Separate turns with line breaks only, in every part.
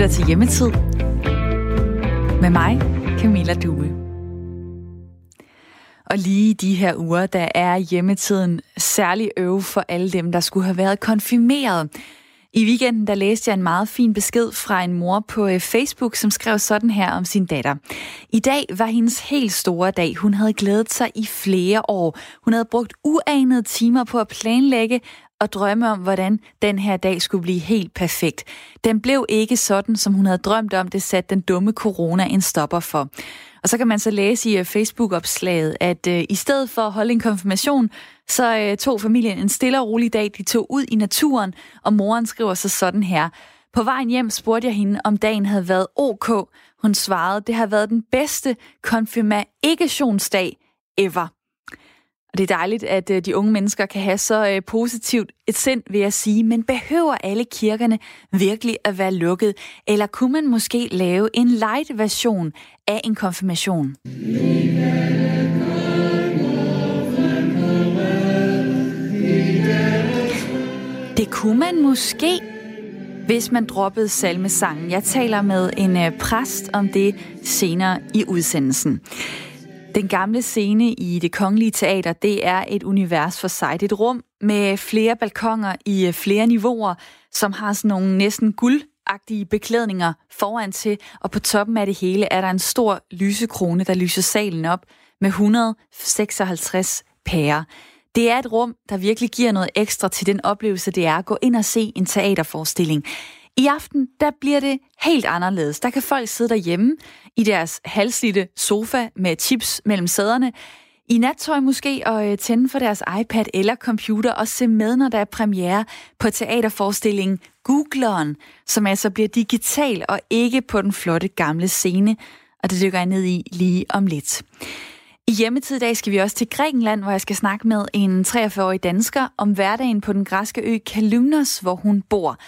lytter til Hjemmetid med mig, Camilla Due. Og lige de her uger, der er hjemmetiden særlig øve for alle dem, der skulle have været konfirmeret. I weekenden der læste jeg en meget fin besked fra en mor på øh, Facebook, som skrev sådan her om sin datter. I dag var hendes helt store dag. Hun havde glædet sig i flere år. Hun havde brugt uanede timer på at planlægge og drømme om, hvordan den her dag skulle blive helt perfekt. Den blev ikke sådan, som hun havde drømt om. Det satte den dumme corona en stopper for. Og så kan man så læse i øh, Facebook-opslaget, at øh, i stedet for at holde en konfirmation, så øh, tog familien en stille og rolig dag. De tog ud i naturen, og moren skriver så sådan her. På vejen hjem spurgte jeg hende, om dagen havde været ok. Hun svarede, det har været den bedste konfirmationsdag ever. Og det er dejligt, at øh, de unge mennesker kan have så øh, positivt et sind, vil jeg sige. Men behøver alle kirkerne virkelig at være lukket? Eller kunne man måske lave en light version af en konfirmation? Det kunne man måske, hvis man droppede salmesangen. Jeg taler med en øh, præst om det senere i udsendelsen. Den gamle scene i det kongelige teater, det er et univers for sig. Det er et rum med flere balkonger i øh, flere niveauer, som har sådan nogle næsten guldagtige beklædninger foran til, og på toppen af det hele er der en stor lysekrone, der lyser salen op med 156 pærer. Det er et rum, der virkelig giver noget ekstra til den oplevelse, det er at gå ind og se en teaterforestilling. I aften, der bliver det helt anderledes. Der kan folk sidde derhjemme i deres halslitte sofa med chips mellem sæderne, i nattøj måske, og øh, tænde for deres iPad eller computer og se med, når der er premiere på teaterforestillingen Googleren, som altså bliver digital og ikke på den flotte gamle scene, og det dykker jeg ned i lige om lidt. I hjemmetid i dag skal vi også til Grækenland, hvor jeg skal snakke med en 43-årig dansker om hverdagen på den græske ø Kalymnos, hvor hun bor.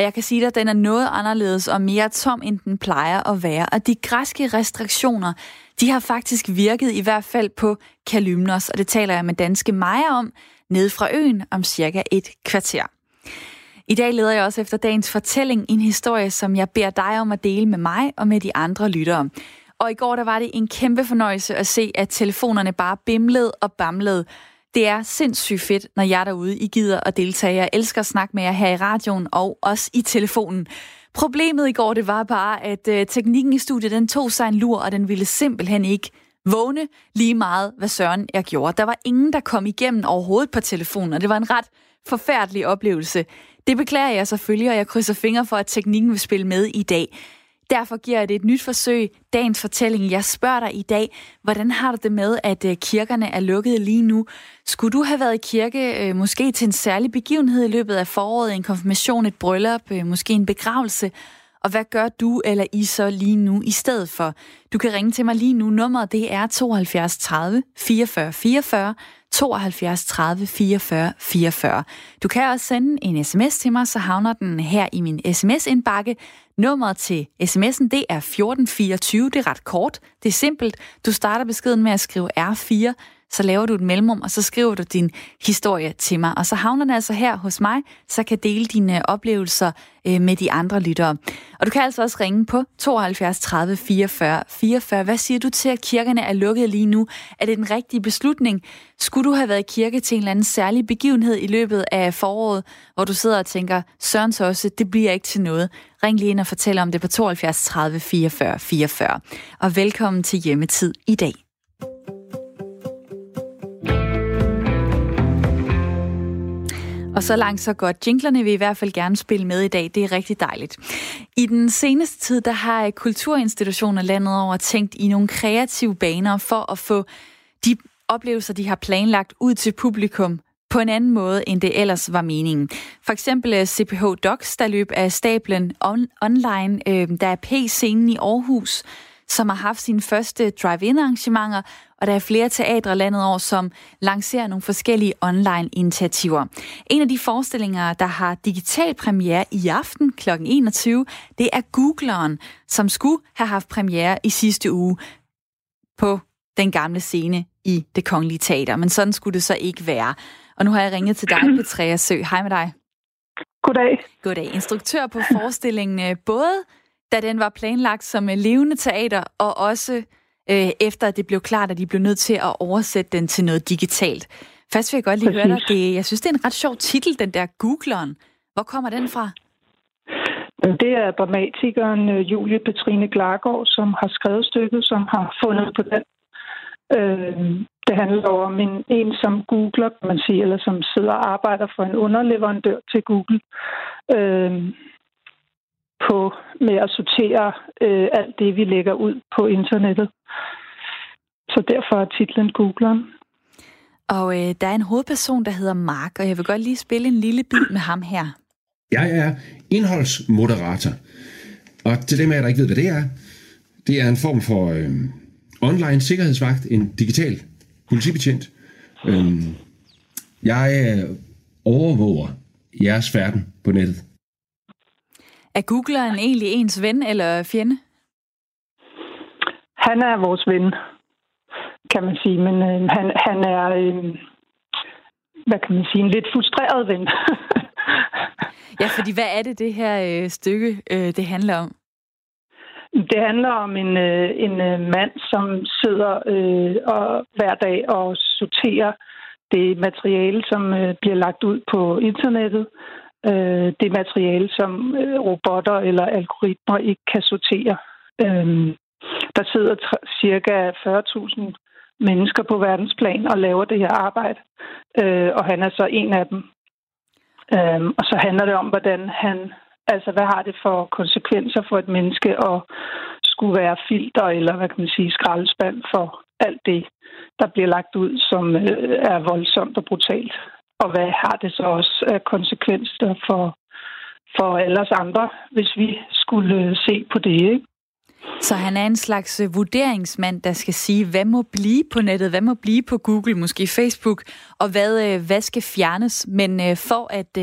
Og jeg kan sige dig, at den er noget anderledes og mere tom, end den plejer at være. Og de græske restriktioner, de har faktisk virket i hvert fald på Kalymnos, og det taler jeg med danske Maja om, nede fra øen om cirka et kvarter. I dag leder jeg også efter dagens fortælling en historie, som jeg beder dig om at dele med mig og med de andre lyttere. Og i går der var det en kæmpe fornøjelse at se, at telefonerne bare bimlede og bamlede det er sindssygt fedt, når jeg er derude, I gider at deltage. Jeg elsker at snakke med jer her i radioen og også i telefonen. Problemet i går, det var bare, at øh, teknikken i studiet, den tog sig en lur, og den ville simpelthen ikke vågne lige meget, hvad Søren jeg gjorde. Der var ingen, der kom igennem overhovedet på telefonen, og det var en ret forfærdelig oplevelse. Det beklager jeg selvfølgelig, og jeg krydser fingre for, at teknikken vil spille med i dag. Derfor giver jeg det et nyt forsøg, dagens fortælling. Jeg spørger dig i dag, hvordan har du det med, at øh, kirkerne er lukkede lige nu? Skulle du have været i kirke øh, måske til en særlig begivenhed i løbet af foråret, en konfirmation, et bryllup, øh, måske en begravelse? Og hvad gør du eller I så lige nu i stedet for? Du kan ringe til mig lige nu. Nummeret det er 72 30 44 44. 72 30 44 44. Du kan også sende en sms til mig, så havner den her i min sms-indbakke. Nummeret til sms'en, det er 1424. Det er ret kort. Det er simpelt. Du starter beskeden med at skrive R4, så laver du et mellemrum, og så skriver du din historie til mig. Og så havner den altså her hos mig, så kan dele dine oplevelser øh, med de andre lyttere. Og du kan altså også ringe på 72 30 44 44. Hvad siger du til, at kirkerne er lukket lige nu? Er det den rigtige beslutning? Skulle du have været i kirke til en eller anden særlig begivenhed i løbet af foråret, hvor du sidder og tænker, Søren også, det bliver ikke til noget. Ring lige ind og fortæl om det på 72 30 44 44. Og velkommen til Hjemmetid i dag. Og så langt så godt. Jinglerne vil i hvert fald gerne spille med i dag. Det er rigtig dejligt. I den seneste tid, der har kulturinstitutioner landet over tænkt i nogle kreative baner for at få de oplevelser, de har planlagt ud til publikum på en anden måde, end det ellers var meningen. For eksempel øh, CPH Docs, der løb af stablen on- online. Øh, der er P-scenen i Aarhus, som har haft sine første drive-in-arrangementer, og der er flere teatre landet over, som lancerer nogle forskellige online-initiativer. En af de forestillinger, der har digital premiere i aften kl. 21, det er Googleren, som skulle have haft premiere i sidste uge på den gamle scene i det kongelige teater, men sådan skulle det så ikke være. Og nu har jeg ringet til dig, Petrea Sø. Hej med dig.
Goddag.
Goddag. Instruktør på forestillingen øh, både da den var planlagt som levende teater, og også øh, efter at det blev klart, at de blev nødt til at oversætte den til noget digitalt. Først vil jeg godt lige Præcis. høre dig, det, jeg synes, det er en ret sjov titel, den der Googleren. Hvor kommer den fra?
Det er dramatikeren øh, Julie Petrine Glargaard, som har skrevet stykket, som har fundet på den. Øh, det handler om en, en, som googler, kan man sige, eller som sidder og arbejder for en underleverandør til Google. Øh, på med at sortere øh, alt det, vi lægger ud på internettet. Så derfor er titlen Googleren.
Og øh, der er en hovedperson, der hedder Mark, og jeg vil godt lige spille en lille bid med ham her.
Jeg er indholdsmoderator. Og til dem af jer, der ikke ved, hvad det er, det er en form for øh, online sikkerhedsvagt, en digital politibetjent. Øh, jeg øh, overvåger jeres færden på nettet.
Er googleren egentlig ens ven eller fjende?
Han er vores ven, kan man sige, men øh, han, han er, øh, hvad kan man sige, en lidt frustreret ven.
ja, fordi hvad er det, det her øh, stykke, øh, det handler om?
Det handler om en, øh, en øh, mand, som sidder øh, og hver dag og sorterer det materiale, som øh, bliver lagt ud på internettet, øh, det materiale, som øh, robotter eller algoritmer ikke kan sortere. Øh, der sidder cirka 40.000 mennesker på verdensplan og laver det her arbejde, øh, og han er så en af dem. Øh, og så handler det om, hvordan han, altså hvad har det for konsekvenser for et menneske at skulle være filter eller hvad kan man sige, skraldespand for alt det, der bliver lagt ud, som øh, er voldsomt og brutalt og hvad har det så også af konsekvenser for, for alle os andre, hvis vi skulle øh, se på det, ikke?
Så han er en slags øh, vurderingsmand, der skal sige, hvad må blive på nettet, hvad må blive på Google, måske Facebook, og hvad, øh, hvad skal fjernes. Men for at,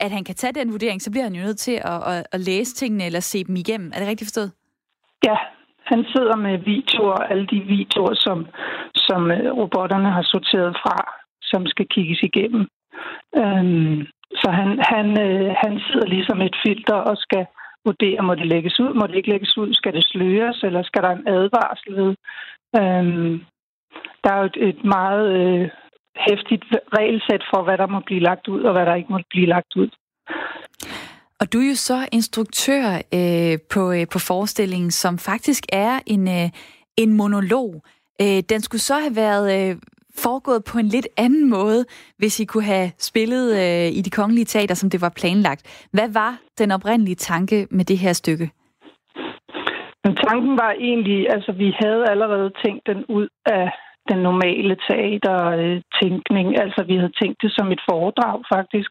at han kan tage den vurdering, så bliver han jo nødt til at, at, at læse tingene eller se dem igennem. Er det rigtigt forstået?
Ja, han sidder med videoer, alle de videoer, som, som robotterne har sorteret fra som skal kigges igennem. Øhm, så han, han, øh, han sidder ligesom et filter og skal vurdere, må det lægges ud, må det ikke lægges ud, skal det sløres, eller skal der en advarsel ved? Øhm, der er jo et, et meget øh, hæftigt regelsæt for, hvad der må blive lagt ud, og hvad der ikke må blive lagt ud.
Og du er jo så instruktør øh, på, øh, på forestillingen, som faktisk er en, øh, en monolog. Øh, den skulle så have været øh, foregået på en lidt anden måde, hvis I kunne have spillet øh, i de kongelige teater, som det var planlagt. Hvad var den oprindelige tanke med det her stykke?
Men tanken var egentlig, altså vi havde allerede tænkt den ud af den normale teatertænkning. Altså vi havde tænkt det som et foredrag faktisk,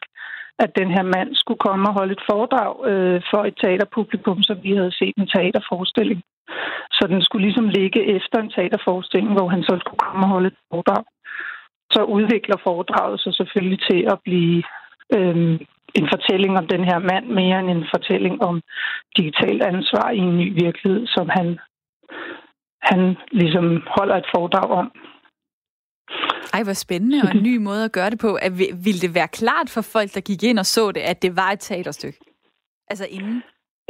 at den her mand skulle komme og holde et foredrag øh, for et teaterpublikum, som vi havde set en teaterforestilling. Så den skulle ligesom ligge efter en teaterforestilling, hvor han så skulle komme og holde et foredrag så udvikler foredraget sig selvfølgelig til at blive øhm, en fortælling om den her mand, mere end en fortælling om digital ansvar i en ny virkelighed, som han, han ligesom holder et foredrag om.
Ej, hvor spændende og en ny måde at gøre det på. Vil det være klart for folk, der gik ind og så det, at det var et teaterstykke? Altså inden?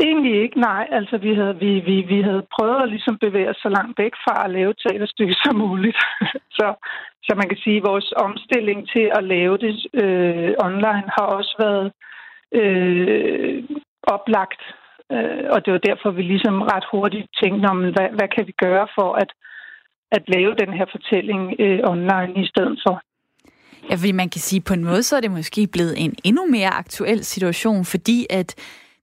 Egentlig ikke, nej. Altså, vi havde, vi, vi, vi havde prøvet at ligesom bevæge os så langt væk fra at lave teaterstykke som muligt. så, så man kan sige, at vores omstilling til at lave det øh, online har også været øh, oplagt. Øh, og det var derfor, vi ligesom ret hurtigt tænkte om, hvad, hvad kan vi gøre for at, at lave den her fortælling øh, online i stedet for.
Ja, fordi man kan sige, på en måde så er det måske blevet en endnu mere aktuel situation, fordi at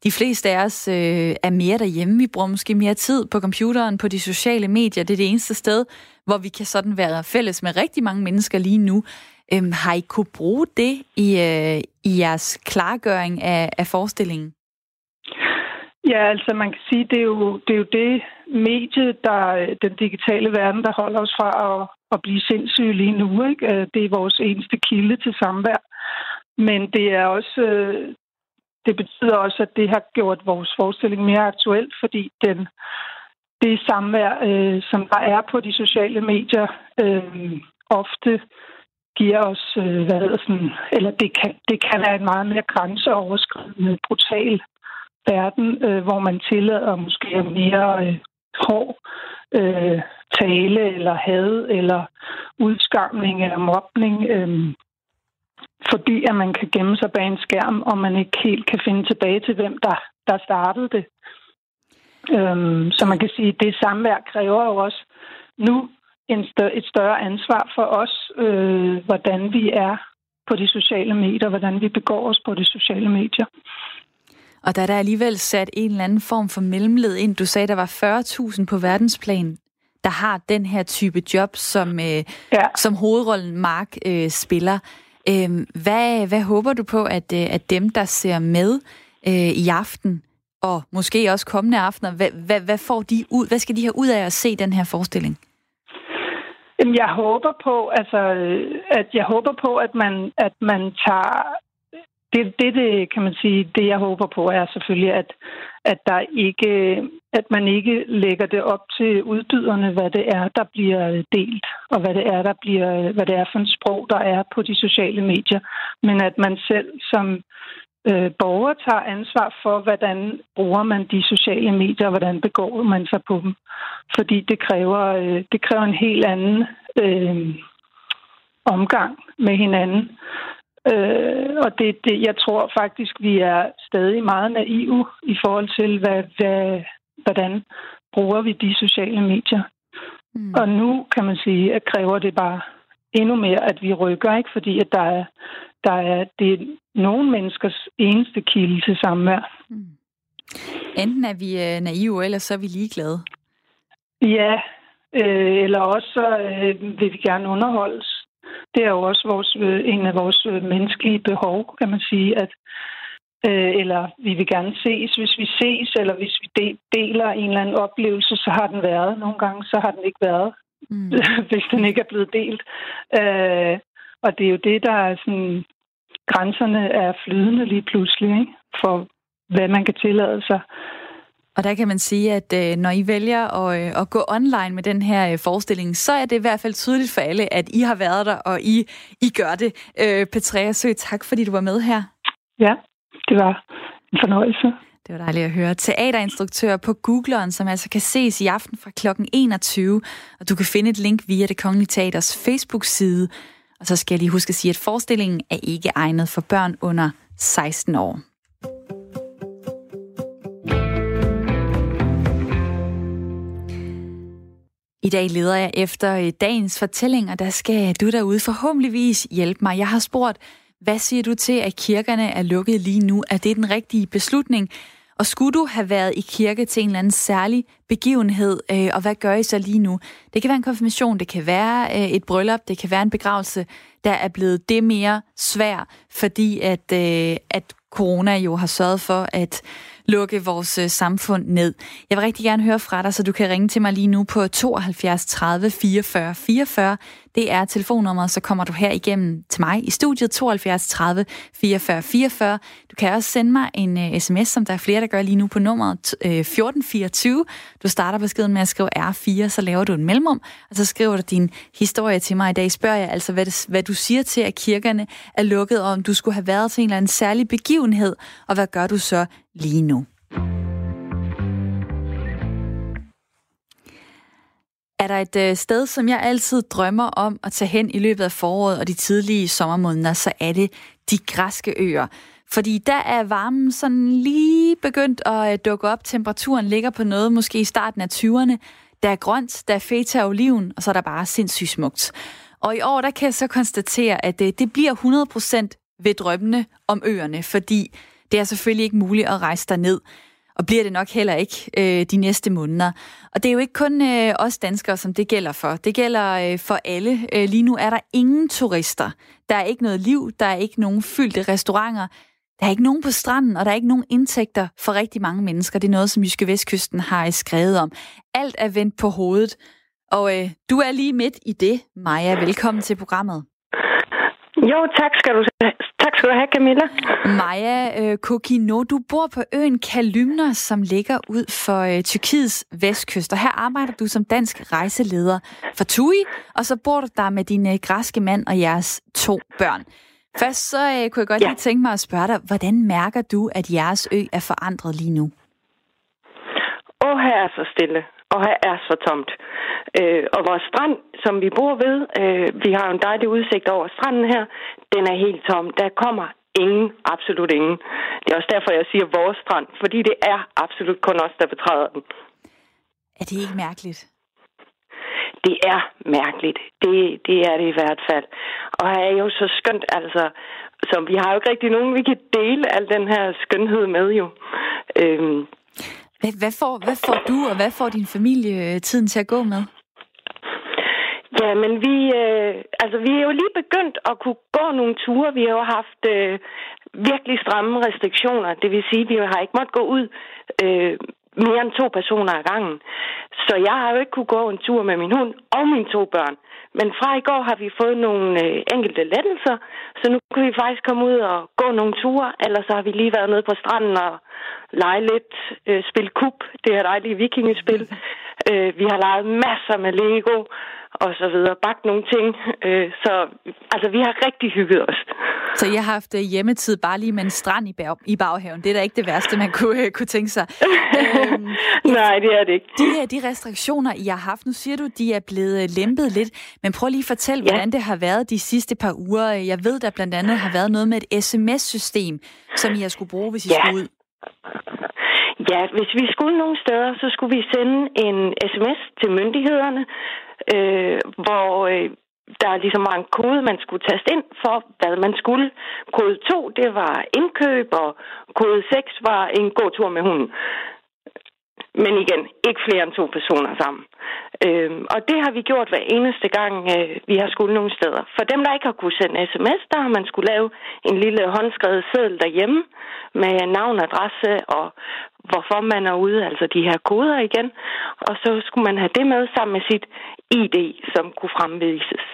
de fleste af os øh, er mere derhjemme. Vi bruger måske mere tid på computeren, på de sociale medier. Det er det eneste sted, hvor vi kan sådan være fælles med rigtig mange mennesker lige nu. Øhm, har I kunne bruge det i, øh, i jeres klargøring af, af forestillingen?
Ja, altså man kan sige, det er jo det, er jo det medie, der den digitale verden, der holder os fra at, at blive sindssyge lige nu. Ikke? Øh, det er vores eneste kilde til samvær. Men det er også øh, det betyder også, at det har gjort vores forestilling mere aktuel, fordi den, det samvær, øh, som der er på de sociale medier, øh, ofte giver os, øh, hvad hedder sådan, eller det kan, det kan være en meget mere grænseoverskridende, brutal verden, øh, hvor man tillader måske mere øh, hård øh, tale eller had eller udskamning eller mobning, øh, fordi at man kan gemme sig bag en skærm, og man ikke helt kan finde tilbage til, hvem der, der startede det. Øhm, så man kan sige, at det samvær kræver jo også nu en større, et større ansvar for os, øh, hvordan vi er på de sociale medier, hvordan vi begår os på de sociale medier.
Og der er der alligevel sat en eller anden form for mellemled ind. Du sagde, der var 40.000 på verdensplan, der har den her type job, som, øh, ja. som hovedrollen Mark øh, spiller. Øh, hvad, hvad håber du på, at, øh, at dem, der ser med øh, i aften, og måske også kommende aftener, hvad, hvad, hvad får de ud? Hvad skal de have ud af at se den her forestilling?
Jamen, jeg håber på, altså, øh, at jeg håber på, at man, at man tager det, det, det, kan man sige, det jeg håber på er selvfølgelig, at, at, der ikke, at man ikke lægger det op til udbyderne, hvad det er, der bliver delt, og hvad det er, der bliver, hvad det er for en sprog, der er på de sociale medier, men at man selv som øh, borger tager ansvar for, hvordan bruger man de sociale medier, og hvordan begår man sig på dem. Fordi det kræver, øh, det kræver en helt anden øh, omgang med hinanden. Øh, og det, det, jeg tror faktisk, vi er stadig meget naive i forhold til, hvad, hvad, hvordan bruger vi de sociale medier. Mm. Og nu kan man sige, at kræver det bare endnu mere, at vi rykker, ikke? fordi at der er, der er, det er nogle menneskers eneste kilde til samvær. Mm.
Enten er vi øh, naive, eller så er vi ligeglade.
Ja, øh, eller også så øh, vil vi gerne underholdes. Det er jo også vores, øh, en af vores øh, menneskelige behov, kan man sige, at øh, eller vi vil gerne ses. Hvis vi ses, eller hvis vi de, deler en eller anden oplevelse, så har den været. Nogle gange, så har den ikke været, mm. hvis den ikke er blevet delt. Øh, og det er jo det, der er sådan grænserne er flydende lige pludselig, ikke? for hvad man kan tillade sig.
Og der kan man sige, at øh, når I vælger at, øh, at gå online med den her øh, forestilling, så er det i hvert fald tydeligt for alle, at I har været der, og I, I gør det. Øh, Petrea Sø, tak fordi du var med her.
Ja, det var en fornøjelse.
Det var dejligt at høre. Teaterinstruktør på Googleren, som altså kan ses i aften fra kl. 21. Og du kan finde et link via det Kongelige Teaters Facebook-side. Og så skal jeg lige huske at sige, at forestillingen er ikke egnet for børn under 16 år. I dag leder jeg efter øh, dagens fortælling, og der skal du derude forhåbentligvis hjælpe mig. Jeg har spurgt, hvad siger du til, at kirkerne er lukket lige nu? Er det den rigtige beslutning? Og skulle du have været i kirke til en eller anden særlig begivenhed, øh, og hvad gør I så lige nu? Det kan være en konfirmation, det kan være øh, et bryllup, det kan være en begravelse, der er blevet det mere svær, fordi at, øh, at corona jo har sørget for at lukke vores øh, samfund ned. Jeg vil rigtig gerne høre fra dig, så du kan ringe til mig lige nu på 72 30 44 44. Det er telefonnummeret, så kommer du her igennem til mig i studiet 72 30 44 44. Du kan også sende mig en øh, uh, sms, som der er flere, der gør lige nu på nummeret uh, øh, 1424. Du starter beskeden med at skrive R4, så laver du en mellemrum, og så skriver du din historie til mig i dag. Spørger jeg altså, hvad, det, hvad du siger til, at kirkerne er lukket, og om du skulle have været til en eller anden særlig begivenhed, og hvad gør du så lige nu? Er der et øh, sted, som jeg altid drømmer om at tage hen i løbet af foråret og de tidlige sommermåneder, så er det de græske øer. Fordi der er varmen sådan lige begyndt at øh, dukke op. Temperaturen ligger på noget, måske i starten af 20'erne. Der er grønt, der er feta og oliven, og så er der bare sindssygt smukt. Og i år, der kan jeg så konstatere, at det, øh, det bliver 100% ved drømmene om øerne, fordi det er selvfølgelig ikke muligt at rejse der ned og bliver det nok heller ikke øh, de næste måneder. Og det er jo ikke kun øh, os danskere, som det gælder for. Det gælder øh, for alle. Øh, lige nu er der ingen turister. Der er ikke noget liv, der er ikke nogen fyldte restauranter. Der er ikke nogen på stranden, og der er ikke nogen indtægter for rigtig mange mennesker. Det er noget, som Jyske Vestkysten har øh, skrevet om. Alt er vendt på hovedet. Og øh, du er lige midt i det, Maja. Velkommen til programmet.
Jo, tak skal du, tak skal du have, Camilla.
Maja øh, Kokino, du bor på øen Kalymnos, som ligger ud for øh, Tyrkiets vestkyst, og her arbejder du som dansk rejseleder for TUI, og så bor du der med din øh, græske mand og jeres to børn. Først så øh, kunne jeg godt ja. lige tænke mig at spørge dig, hvordan mærker du, at jeres ø er forandret lige nu?
Åh, her er så stille, og her er så tomt. Øh, og vores strand, som vi bor ved, øh, vi har jo en dejlig udsigt over stranden her, den er helt tom. Der kommer ingen, absolut ingen. Det er også derfor, jeg siger vores strand, fordi det er absolut kun os, der betræder den.
Er det ikke mærkeligt?
Det er mærkeligt. Det, det er det i hvert fald. Og her er jo så skønt, altså, så vi har jo ikke rigtig nogen, vi kan dele al den her skønhed med jo. Øhm.
Hvad, hvad, får, hvad får du, og hvad får din familie øh, tiden til at gå med?
Ja, men vi, øh, altså, vi er jo lige begyndt at kunne gå nogle ture. Vi har jo haft øh, virkelig stramme restriktioner. Det vil sige, at vi har ikke måttet gå ud øh, mere end to personer ad gangen. Så jeg har jo ikke kunne gå en tur med min hund og mine to børn. Men fra i går har vi fået nogle øh, enkelte lettelser, så nu kan vi faktisk komme ud og gå nogle ture. Ellers så har vi lige været nede på stranden og lege lidt, øh, spille kub, det her dejlige vikingespil. Øh, vi har leget masser med Lego og så videre, bagt nogle ting. Øh, så altså, vi har rigtig hygget os.
Så I har haft øh, hjemmetid bare lige med en strand i, bag, i baghaven. Det er da ikke det værste, man kunne, øh, kunne tænke sig.
øhm, Nej, det er det ikke.
De, de restriktioner, I har haft, nu siger du, de er blevet øh, lempet lidt. Men prøv lige at fortælle, ja. hvordan det har været de sidste par uger. Jeg ved, der blandt andet har været noget med et sms-system, som I har skulle bruge, hvis I ja. skulle ud.
Ja, hvis vi skulle nogle steder, så skulle vi sende en sms til myndighederne, øh, hvor øh, der ligesom var en kode, man skulle taste ind for, hvad man skulle. Kode 2, det var indkøb, og kode 6 var en god tur med hunden. Men igen, ikke flere end to personer sammen. Øhm, og det har vi gjort hver eneste gang, øh, vi har skulle nogle steder. For dem, der ikke har kunnet sende sms, der har man skulle lave en lille håndskrevet seddel derhjemme med navn, adresse og hvorfor man er ude, altså de her koder igen. Og så skulle man have det med sammen med sit ID, som kunne fremvises.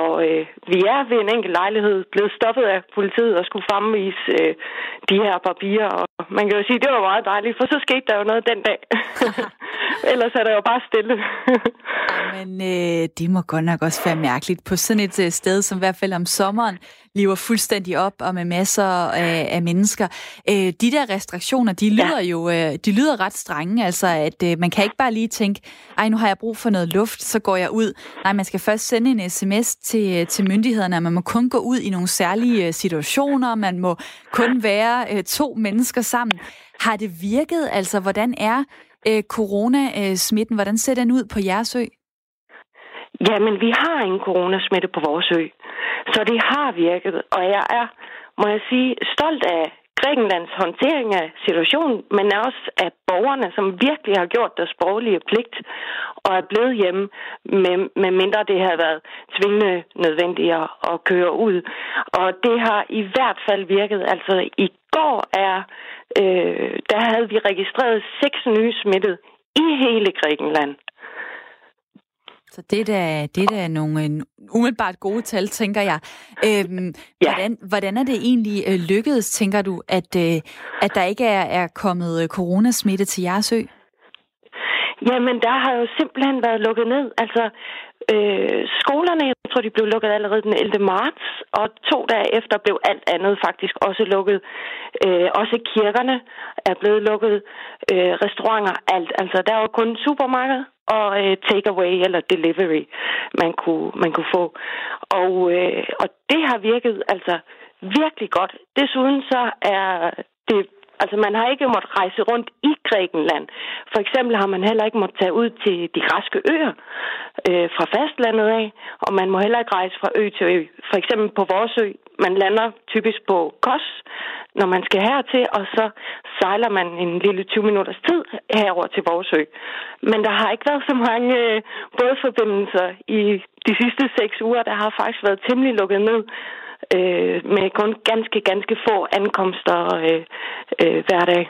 Og øh, vi er ved en enkelt lejlighed blevet stoppet af politiet og skulle fremvise øh, de her papirer. Og man kan jo sige, at det var meget dejligt, for så skete der jo noget den dag. Ellers er der jo bare stille.
Men øh, det må godt nok også være mærkeligt på sådan et øh, sted, som i hvert fald om sommeren lever fuldstændig op og med masser af, af mennesker. Øh, de der restriktioner, de lyder ja. jo øh, de lyder ret strenge, altså at øh, man kan ikke bare lige tænke, ej nu har jeg brug for noget luft, så går jeg ud. Nej, man skal først sende en sms til, til myndighederne, man må kun gå ud i nogle særlige situationer, man må kun være øh, to mennesker sammen. Har det virket? Altså, hvordan er øh, coronasmitten? Hvordan ser den ud på jeres ø?
Jamen, vi har ingen coronasmitte på vores ø. Så det har virket, og jeg er, må jeg sige, stolt af Grækenlands håndtering af situationen, men også af borgerne, som virkelig har gjort deres borgerlige pligt og er blevet hjemme, med, med mindre det har været tvingende nødvendigt at, at køre ud. Og det har i hvert fald virket. Altså i går er, øh, der havde vi registreret seks nye smittet i hele Grækenland.
Så det er det er da nogle en, umiddelbart gode tal, tænker jeg. Øhm, ja. hvordan, hvordan er det egentlig øh, lykkedes, tænker du, at, øh, at der ikke er, er kommet øh, coronasmitte til jeres ø?
Jamen, der har jo simpelthen været lukket ned. Altså, øh, skolerne, jeg tror, de blev lukket allerede den 11. marts, og to dage efter blev alt andet faktisk også lukket. Øh, også kirkerne er blevet lukket. Øh, restauranter, alt. Altså, der var kun supermarked og øh, takeaway eller delivery, man kunne, man kunne få. Og, øh, og det har virket altså virkelig godt. Desuden så er det Altså, man har ikke måttet rejse rundt i Grækenland. For eksempel har man heller ikke måttet tage ud til de græske øer øh, fra fastlandet af, og man må heller ikke rejse fra ø til ø. For eksempel på vores ø, man lander typisk på Kos, når man skal hertil, og så sejler man en lille 20 minutters tid herover til vores ø. Men der har ikke været så mange øh, bådforbindelser i de sidste seks uger. Der har faktisk været temmelig lukket ned øh, med kun ganske, ganske få ankomster øh, øh, hver dag.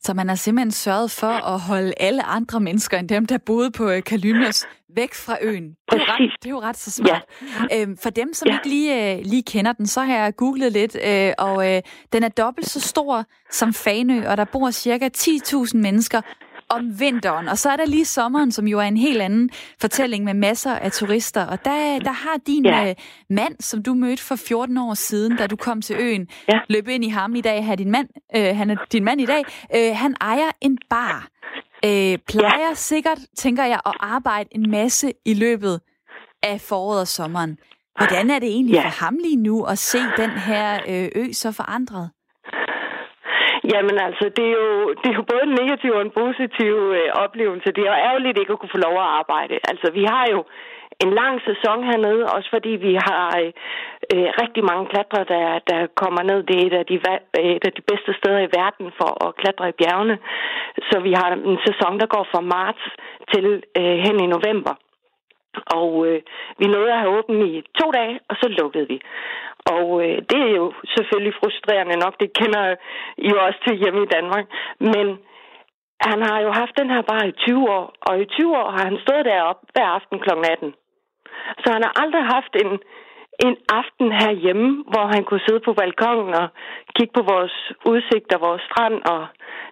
Så man har simpelthen sørget for at holde alle andre mennesker end dem, der boede på øh, Kalymnos, væk fra øen. Det er, jo ret, det er jo ret så smart. Ja. Øhm, for dem, som ja. ikke lige, øh, lige kender den, så har jeg googlet lidt, øh, og øh, den er dobbelt så stor som Fanø, og der bor cirka 10.000 mennesker om vinteren, og så er der lige sommeren, som jo er en helt anden fortælling med masser af turister. Og der, der har din ja. øh, mand, som du mødte for 14 år siden, da du kom til øen, ja. løb ind i ham i dag. Her din mand, øh, han er din mand i dag. Øh, han ejer en bar. Øh, plejer ja. sikkert, tænker jeg, at arbejde en masse i løbet af foråret og sommeren. Hvordan er det egentlig ja. for ham lige nu at se den her øh, ø så forandret?
Jamen altså, det er jo, det er jo både en negativ og en positiv øh, oplevelse. Det er jo ærgerligt ikke at kunne få lov at arbejde. Altså, vi har jo en lang sæson hernede, også fordi vi har øh, øh rigtig mange klatre, der, der kommer ned. Det er et af, de, øh, et af de bedste steder i verden for at klatre i bjergene. Så vi har en sæson, der går fra marts til øh, hen i november. Og øh, vi nåede at have åbent i to dage, og så lukkede vi. Og øh, det er jo selvfølgelig frustrerende nok, det kender I jo også til hjemme i Danmark. Men han har jo haft den her bare i 20 år, og i 20 år har han stået deroppe hver aften kl. 18. Så han har aldrig haft en, en aften herhjemme, hvor han kunne sidde på balkongen og kigge på vores udsigt og vores strand og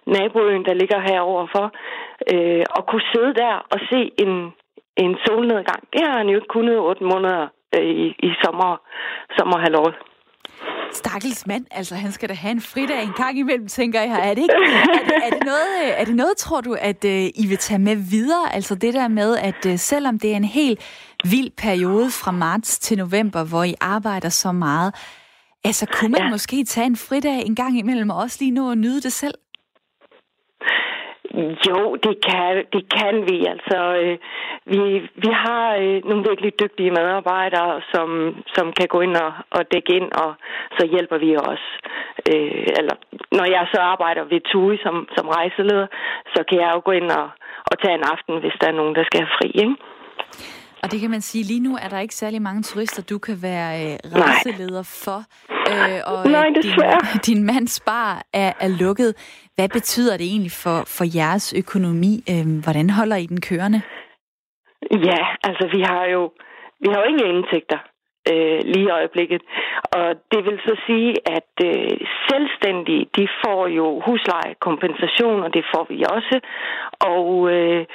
naboøen, der ligger heroverfor, øh, og kunne sidde der og se en, en solnedgang. Det har han jo ikke kunnet otte måneder øh, i, i sommer, sommerhalvåret.
Stakkels mand, altså han skal da have en fridag en gang imellem, tænker jeg. Er det, ikke, er det, er det, noget, er det noget, tror du, at uh, I vil tage med videre? Altså det der med, at uh, selvom det er en helt vild periode fra marts til november, hvor I arbejder så meget, altså kunne man ja. måske tage en fridag en gang imellem og også lige nå at nyde det selv?
Jo, det kan, det kan vi. Altså, øh, vi, vi har øh, nogle virkelig dygtige medarbejdere, som, som kan gå ind og, og dække ind, og så hjælper vi også. Øh, eller, når jeg så arbejder ved TUI som, som rejseleder, så kan jeg jo gå ind og, og tage en aften, hvis der er nogen, der skal have fri. Ikke?
Og det kan man sige, lige nu er der ikke særlig mange turister, du kan være øh, rejseleder for.
Øh, og Nej, desværre.
Din, din mands bar er, er lukket. Hvad betyder det egentlig for, for jeres økonomi? Øh, hvordan holder I den kørende?
Ja, altså vi har jo, vi har jo ingen indtægter øh, lige i øjeblikket. Og det vil så sige, at øh, selvstændige, de får jo huslejekompensation, og det får vi også. Og øh,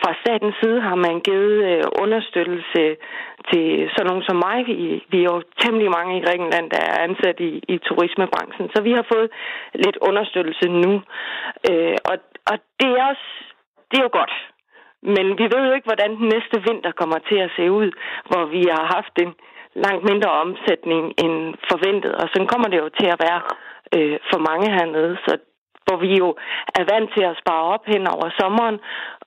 fra statens side har man givet øh, understøttelse til sådan nogen som mig. Vi, vi er jo temmelig mange i Grækenland, der er ansat i, i turismebranchen, så vi har fået lidt understøttelse nu. Øh, og, og det er også det er jo godt. Men vi ved jo ikke, hvordan den næste vinter kommer til at se ud, hvor vi har haft en langt mindre omsætning end forventet, og så kommer det jo til at være øh, for mange hernede. Så hvor vi jo er vant til at spare op hen over sommeren,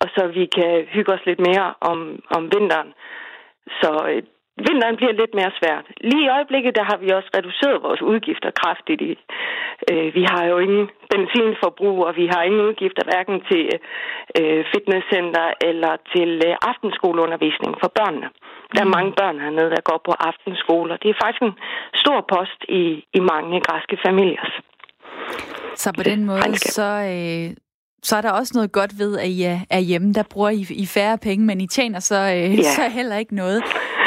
og så vi kan hygge os lidt mere om, om vinteren. Så øh, vinteren bliver lidt mere svært. Lige i øjeblikket, der har vi også reduceret vores udgifter kraftigt. I, øh, vi har jo ingen benzinforbrug, og vi har ingen udgifter hverken til øh, fitnesscenter eller til øh, aftenskoleundervisning for børnene. Der er mange børn hernede, der går på aftenskoler. Det er faktisk en stor post i, i mange græske familier.
Så på den måde, så, øh, så er der også noget godt ved, at I er, hjemme. Der bruger I, I færre penge, men I tjener så, øh, ja. så heller ikke noget.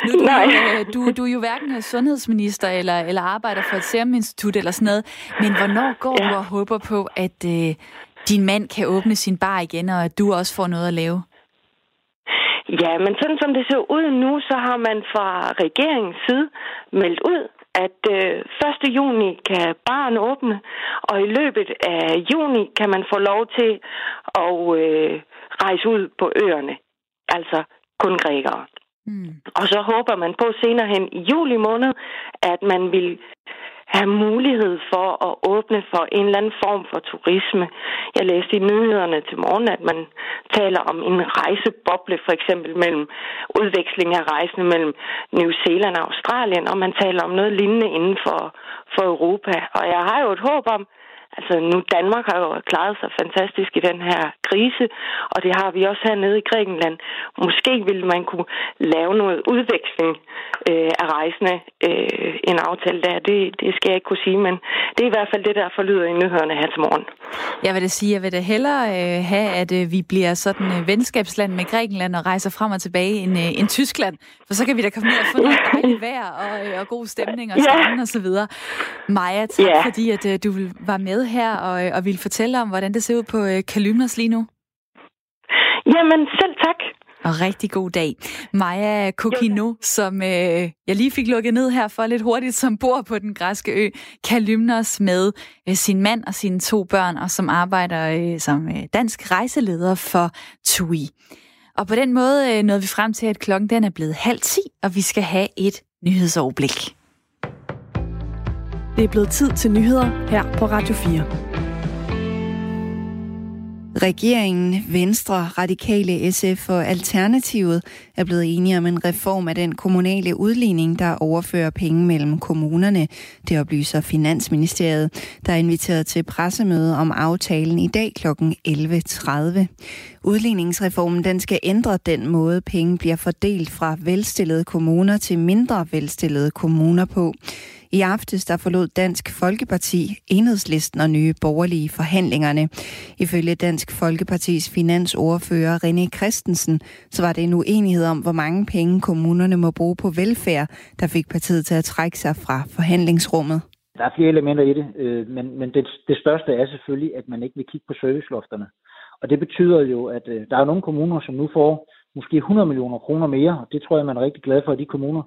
Nu, du, Nej. Øh, du, du er jo hverken sundhedsminister eller, eller arbejder for et Serum Institut eller sådan noget. Men hvornår går ja. du og håber på, at øh, din mand kan åbne sin bar igen, og at du også får noget at lave?
Ja, men sådan som det ser ud nu, så har man fra regeringens side meldt ud, at øh, 1. juni kan barn åbne, og i løbet af juni kan man få lov til at øh, rejse ud på øerne. Altså kun grækere. Mm. Og så håber man på senere hen i juli måned, at man vil have mulighed for at åbne for en eller anden form for turisme. Jeg læste i nyhederne til morgen, at man taler om en rejseboble, for eksempel mellem udveksling af rejsende mellem New Zealand og Australien, og man taler om noget lignende inden for, for Europa. Og jeg har jo et håb om, Altså nu Danmark har jo klaret sig fantastisk i den her krise, og det har vi også hernede i Grækenland. Måske ville man kunne lave noget udveksling øh, af rejsende, øh, en aftale der. Det, det skal jeg ikke kunne sige, men det er i hvert fald det, der forlyder i nyhederne her til morgen.
Jeg vil da sige, jeg vil da hellere øh, have, at øh, vi bliver sådan øh, venskabsland med Grækenland og rejser frem og tilbage end, øh, end Tyskland, for så kan vi da komme ned og få noget dejligt vejr og, øh, og god stemning og sådan ja. og så videre. Maja, tak ja. fordi at øh, du var med her og, øh, og ville fortælle om, hvordan det ser ud på øh, Kalymnos lige nu.
Jamen, selv tak.
Og rigtig god dag. Maja Kokino, som øh, jeg lige fik lukket ned her for lidt hurtigt, som bor på den græske ø Kalymnos med øh, sin mand og sine to børn, og som arbejder øh, som øh, dansk rejseleder for TUI. Og på den måde øh, nåede vi frem til, at klokken den er blevet halv ti, og vi skal have et nyhedsoverblik.
Det er blevet tid til nyheder her på Radio 4.
Regeringen, Venstre, Radikale, SF og Alternativet er blevet enige om en reform af den kommunale udligning, der overfører penge mellem kommunerne. Det oplyser Finansministeriet, der er inviteret til pressemøde om aftalen i dag kl. 11.30. Udligningsreformen den skal ændre den måde, penge bliver fordelt fra velstillede kommuner til mindre velstillede kommuner på. I aftes der forlod Dansk Folkeparti, Enhedslisten og Nye Borgerlige forhandlingerne. Ifølge Dansk Folkepartis finansordfører René Christensen, så var det en uenighed om, hvor mange penge kommunerne må bruge på velfærd, der fik partiet til at trække sig fra forhandlingsrummet.
Der er flere elementer i det, øh, men, men det, det største er selvfølgelig, at man ikke vil kigge på servicelofterne. Og det betyder jo, at øh, der er nogle kommuner, som nu får måske 100 millioner kroner mere, og det tror jeg, man er rigtig glad for, i de kommuner.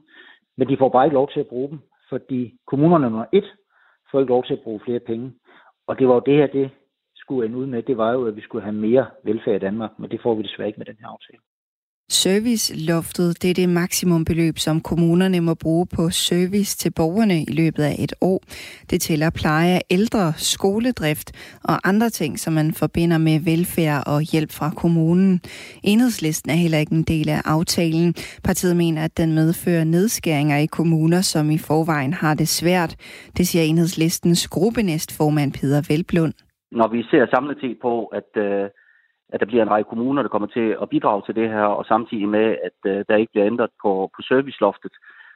Men de får bare ikke lov til at bruge dem fordi kommunerne nummer et får ikke lov til at bruge flere penge. Og det var jo det her, det skulle ende ud med, det var jo, at vi skulle have mere velfærd i Danmark, men det får vi desværre ikke med den her aftale.
Serviceloftet det er det maksimumbeløb, som kommunerne må bruge på service til borgerne i løbet af et år. Det tæller pleje af ældre, skoledrift og andre ting, som man forbinder med velfærd og hjælp fra kommunen. Enhedslisten er heller ikke en del af aftalen. Partiet mener, at den medfører nedskæringer i kommuner, som i forvejen har det svært. Det siger Enhedslistens gruppenæstformand Peter Velblund.
Når vi ser samlet set på, at øh at der bliver en række kommuner, der kommer til at bidrage til det her, og samtidig med, at øh, der ikke bliver ændret på, på serviceloftet,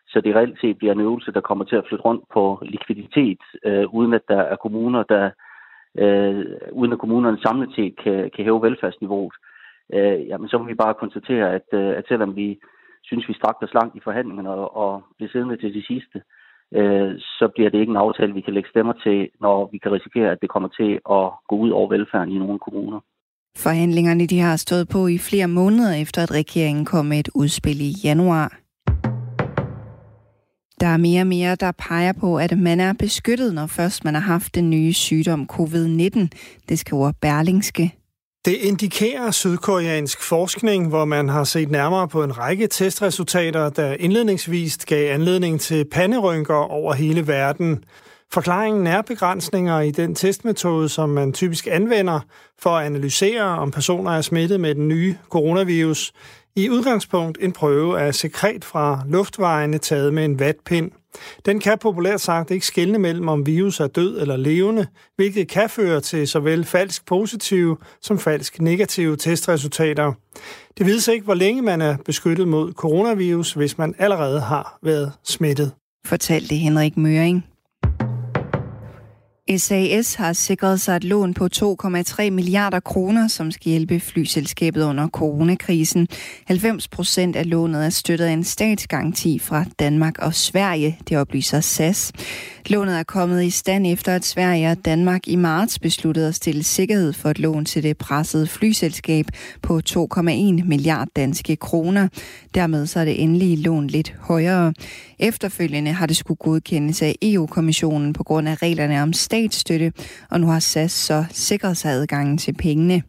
så det reelt set bliver en øvelse, der kommer til at flytte rundt på likviditet, øh, uden at der er kommuner, der øh, uden at kommunerne samlet set kan, kan hæve velfærdsniveauet. Øh, jamen, så må vi bare konstatere, at, øh, at selvom vi synes, vi strakte os langt i forhandlingerne og, og bliver siddende til det sidste, øh, så bliver det ikke en aftale, vi kan lægge stemmer til, når vi kan risikere, at det kommer til at gå ud over velfærden i nogle kommuner.
Forhandlingerne de har stået på i flere måneder efter, at regeringen kom med et udspil i januar. Der er mere og mere, der peger på, at man er beskyttet, når først man har haft den nye sygdom covid-19. Det skriver Berlingske.
Det indikerer sydkoreansk forskning, hvor man har set nærmere på en række testresultater, der indledningsvis gav anledning til panderynker over hele verden. Forklaringen er begrænsninger i den testmetode, som man typisk anvender for at analysere, om personer er smittet med den nye coronavirus. I udgangspunkt en prøve af sekret fra luftvejene taget med en vatpind. Den kan populært sagt ikke skelne mellem, om virus er død eller levende, hvilket kan føre til såvel falsk positive som falsk negative testresultater. Det vides ikke, hvor længe man er beskyttet mod coronavirus, hvis man allerede har været smittet.
Fortalte Henrik Møring. SAS har sikret sig et lån på 2,3 milliarder kroner, som skal hjælpe flyselskabet under coronakrisen. 90 procent af lånet er støttet af en statsgaranti fra Danmark og Sverige, det oplyser SAS. Lånet er kommet i stand efter, at Sverige og Danmark i marts besluttede at stille sikkerhed for et lån til det pressede flyselskab på 2,1 milliard danske kroner. Dermed så er det endelige lån lidt højere. Efterfølgende har det skulle godkendes af EU-kommissionen på grund af reglerne om statsstøtte, og nu har SAS så sikret sig adgangen til pengene.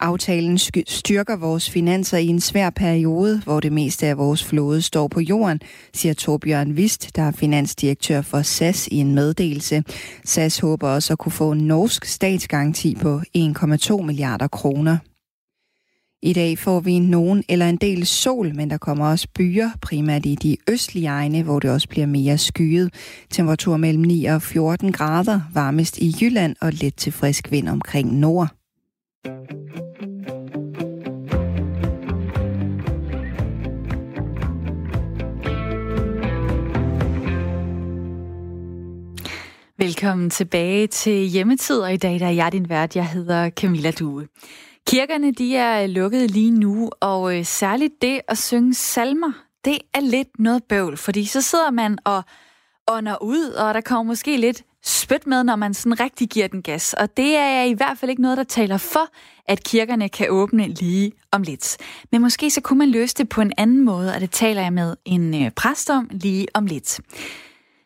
Aftalen styrker vores finanser i en svær periode, hvor det meste af vores flåde står på jorden, siger Torbjørn Vist, der er finansdirektør for SAS i en meddelelse. SAS håber også at kunne få en norsk statsgaranti på 1,2 milliarder kroner. I dag får vi nogen eller en del sol, men der kommer også byer, primært i de østlige egne, hvor det også bliver mere skyet. Temperatur mellem 9 og 14 grader, varmest i Jylland og let til frisk vind omkring nord.
Velkommen tilbage til hjemmetid, og i dag der er jeg din vært. Jeg hedder Camilla Due. Kirkerne de er øh, lukket lige nu, og øh, særligt det at synge salmer, det er lidt noget bøvl, fordi så sidder man og ånder ud, og der kommer måske lidt spyt med, når man sådan rigtig giver den gas. Og det er øh, i hvert fald ikke noget, der taler for, at kirkerne kan åbne lige om lidt. Men måske så kunne man løse det på en anden måde, og det taler jeg med en øh, præst om lige om lidt.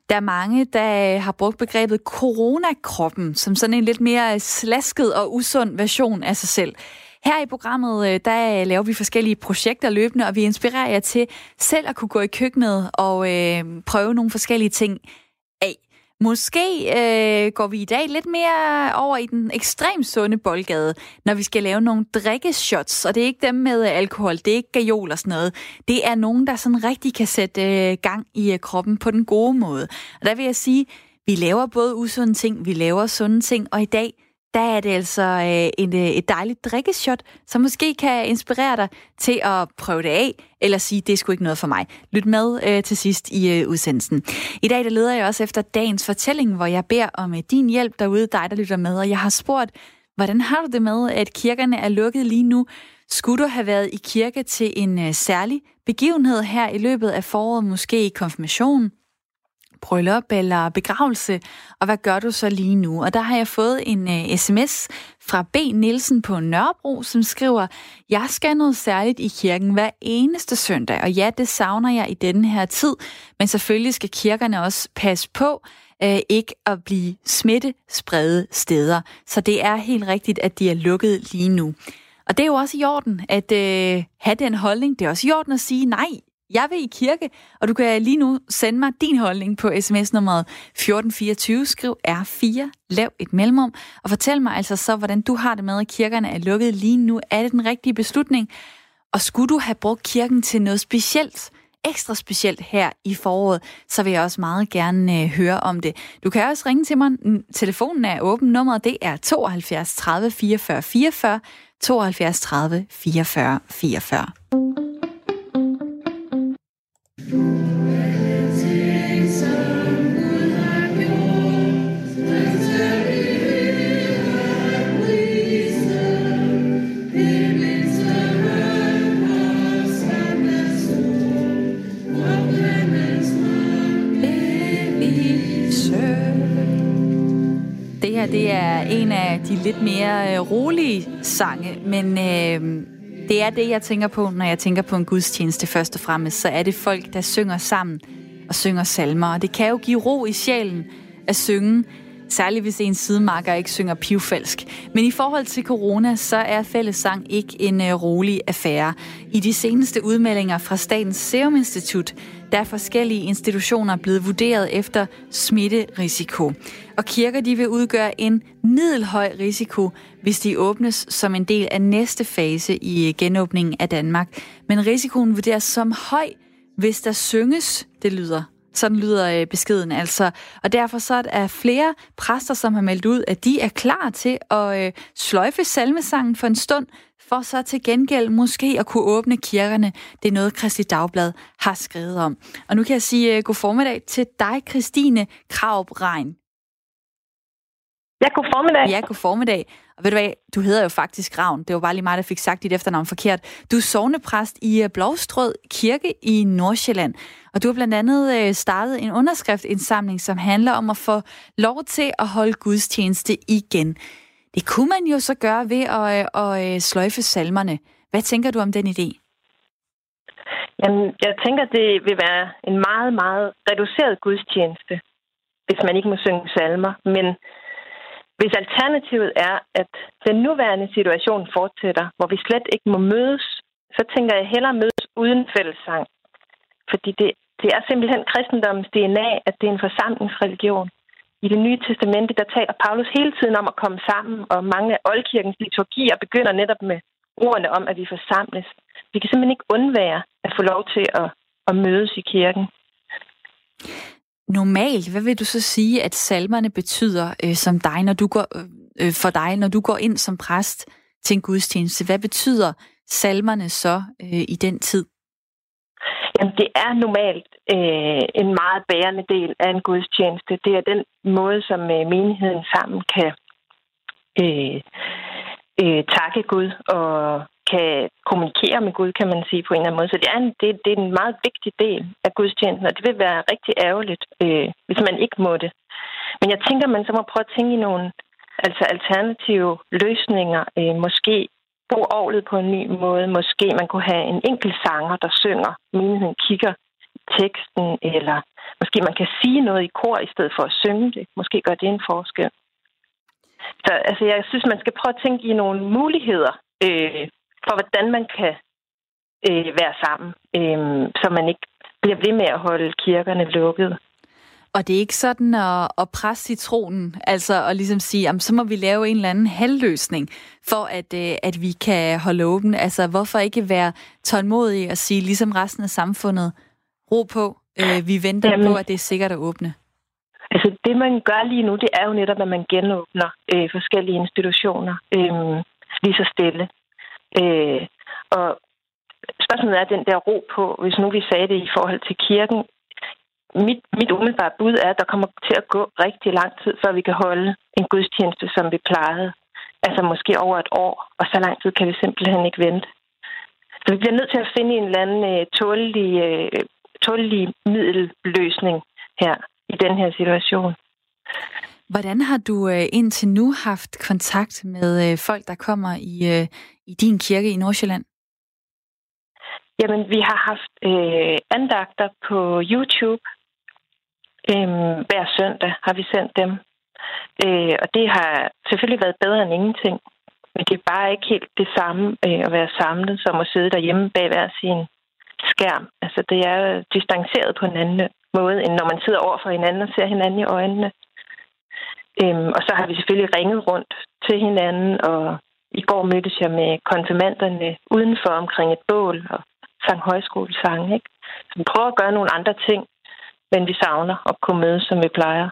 Der er mange, der har brugt begrebet coronakroppen som sådan en lidt mere slasket og usund version af sig selv. Her i programmet, øh, der laver vi forskellige projekter løbende, og vi inspirerer jer til selv at kunne gå i køkkenet og øh, prøve nogle forskellige ting. Måske øh, går vi i dag lidt mere over i den ekstremt sunde boldgade, når vi skal lave nogle drikkeshots, og det er ikke dem med øh, alkohol, det er ikke gajol og sådan noget. Det er nogen, der sådan rigtig kan sætte øh, gang i øh, kroppen på den gode måde. Og der vil jeg sige, vi laver både usunde ting, vi laver sunde ting, og i dag, der er det altså øh, en, øh, et dejligt drikkeshot, som måske kan inspirere dig til at prøve det af, eller sige, det er sgu ikke noget for mig. Lyt med øh, til sidst i øh, udsendelsen. I dag der leder jeg også efter dagens fortælling, hvor jeg beder om øh, din hjælp derude, dig der lytter med, og jeg har spurgt, hvordan har du det med, at kirkerne er lukket lige nu? Skulle du have været i kirke til en øh, særlig begivenhed her i løbet af foråret, måske i konfirmation, bryllup eller begravelse, og hvad gør du så lige nu? Og der har jeg fået en øh, uh, sms fra B. Nielsen på Nørrebro, som skriver, jeg skal noget særligt i kirken hver eneste søndag, og ja, det savner jeg i denne her tid, men selvfølgelig skal kirkerne også passe på, uh, ikke at blive smittespredet steder. Så det er helt rigtigt, at de er lukket lige nu. Og det er jo også i orden at øh, have den holdning. Det er også i orden at sige, nej, jeg vil i kirke, og du kan lige nu sende mig din holdning på sms-nummeret 1424. Skriv R4, lav et mellemrum, og fortæl mig altså så, hvordan du har det med, at kirkerne er lukket lige nu. Er det den rigtige beslutning? Og skulle du have brugt kirken til noget specielt, ekstra specielt her i foråret, så vil jeg også meget gerne øh, høre om det. Du kan også ringe til mig. Telefonen er åben. Nummeret det er 72 30 44 44. 72 30 44 44. Det her det er en af de lidt mere øh, rolige sange, men øh, det er det, jeg tænker på, når jeg tænker på en gudstjeneste først og fremmest. Så er det folk, der synger sammen og synger salmer. Og det kan jo give ro i sjælen at synge, særligt hvis en sidemarker ikke synger pivfalsk. Men i forhold til corona, så er fællessang ikke en øh, rolig affære. I de seneste udmeldinger fra Statens Serum Institut, der er forskellige institutioner blevet vurderet efter smitterisiko. Og kirker de vil udgøre en middelhøj risiko, hvis de åbnes som en del af næste fase i øh, genåbningen af Danmark. Men risikoen vurderes som høj, hvis der synges, det lyder sådan lyder øh, beskeden altså. Og derfor så er der flere præster, som har meldt ud, at de er klar til at øh, sløjfe salmesangen for en stund, for så til gengæld måske at kunne åbne kirkerne. Det er noget, Kristi Dagblad har skrevet om. Og nu kan jeg sige øh, god formiddag til dig, Christine Kraup Rein.
Ja, god formiddag.
Ja, god formiddag. Og ved du hvad, du hedder jo faktisk Ravn. Det var bare lige mig, der fik sagt dit efternavn forkert. Du er sovnepræst i øh, Blåstrød Kirke i Nordsjælland. Og du har blandt andet øh, startet en underskriftindsamling, som handler om at få lov til at holde gudstjeneste igen. Det kunne man jo så gøre ved at, øh, at sløjfe salmerne. Hvad tænker du om den idé?
Jamen, jeg tænker, det vil være en meget, meget reduceret gudstjeneste, hvis man ikke må synge salmer. Men hvis alternativet er, at den nuværende situation fortsætter, hvor vi slet ikke må mødes, så tænker jeg hellere mødes uden fællessang. Fordi det, det er simpelthen kristendommens DNA, at det er en forsamlingsreligion. I det nye testamente, der taler Paulus hele tiden om at komme sammen, og mange af oldkirkens liturgier begynder netop med ordene om, at vi forsamles. Vi kan simpelthen ikke undvære at få lov til at, at mødes i kirken.
Normalt, hvad vil du så sige, at salmerne betyder øh, som dig, når du går, øh, øh, for dig, når du går ind som præst til en gudstjeneste? Hvad betyder salmerne så øh, i den tid?
Jamen, det er normalt øh, en meget bærende del af en gudstjeneste. Det er den måde, som øh, menigheden sammen kan øh, øh, takke Gud og kan kommunikere med Gud, kan man sige på en eller anden måde. Så det er en, det, det er en meget vigtig del af gudstjenesten, og det vil være rigtig ærgerligt, øh, hvis man ikke må det. Men jeg tænker, man så må prøve at tænke i nogle altså alternative løsninger. Øh, måske bruge ovlet på en ny måde. Måske man kunne have en enkelt sanger, der synger. Menigheden kigger teksten, eller måske man kan sige noget i kor i stedet for at synge det. Måske gør det en forskel. Så altså, jeg synes, man skal prøve at tænke i nogle muligheder øh, for, hvordan man kan øh, være sammen, øh, så man ikke bliver ved med at holde kirkerne lukkede.
Og det er ikke sådan at, at presse citronen, altså at ligesom sige, jamen, så må vi lave en eller anden halvløsning, for at, øh, at vi kan holde åben. Altså hvorfor ikke være tålmodige og sige, ligesom resten af samfundet, ro på, øh, vi venter jamen, på, at det er sikkert at åbne.
Altså det, man gør lige nu, det er jo netop, at man genåbner øh, forskellige institutioner øh, lige så stille. Øh, og spørgsmålet er den der ro på, hvis nu vi sagde det i forhold til kirken, mit, mit umiddelbare bud er, at der kommer til at gå rigtig lang tid, før vi kan holde en gudstjeneste, som vi plejede. Altså måske over et år, og så lang tid kan vi simpelthen ikke vente. Så vi bliver nødt til at finde en eller anden øh, tålelig, øh, tålelig middelløsning her i den her situation.
Hvordan har du øh, indtil nu haft kontakt med øh, folk, der kommer i, øh, i din kirke i Nordsjælland?
Jamen, vi har haft øh, andagter på YouTube. Øhm, hver søndag har vi sendt dem. Øh, og det har selvfølgelig været bedre end ingenting. Men det er bare ikke helt det samme øh, at være samlet, som at sidde derhjemme bag hver sin skærm. Altså, det er distanceret på en anden måde, end når man sidder over for hinanden og ser hinanden i øjnene. Øhm, og så har vi selvfølgelig ringet rundt til hinanden, og i går mødtes jeg med konfirmanderne udenfor omkring et bål og sang højskolesang. Ikke? Så vi prøver at gøre nogle andre ting, men vi savner at kunne mødes, som vi plejer.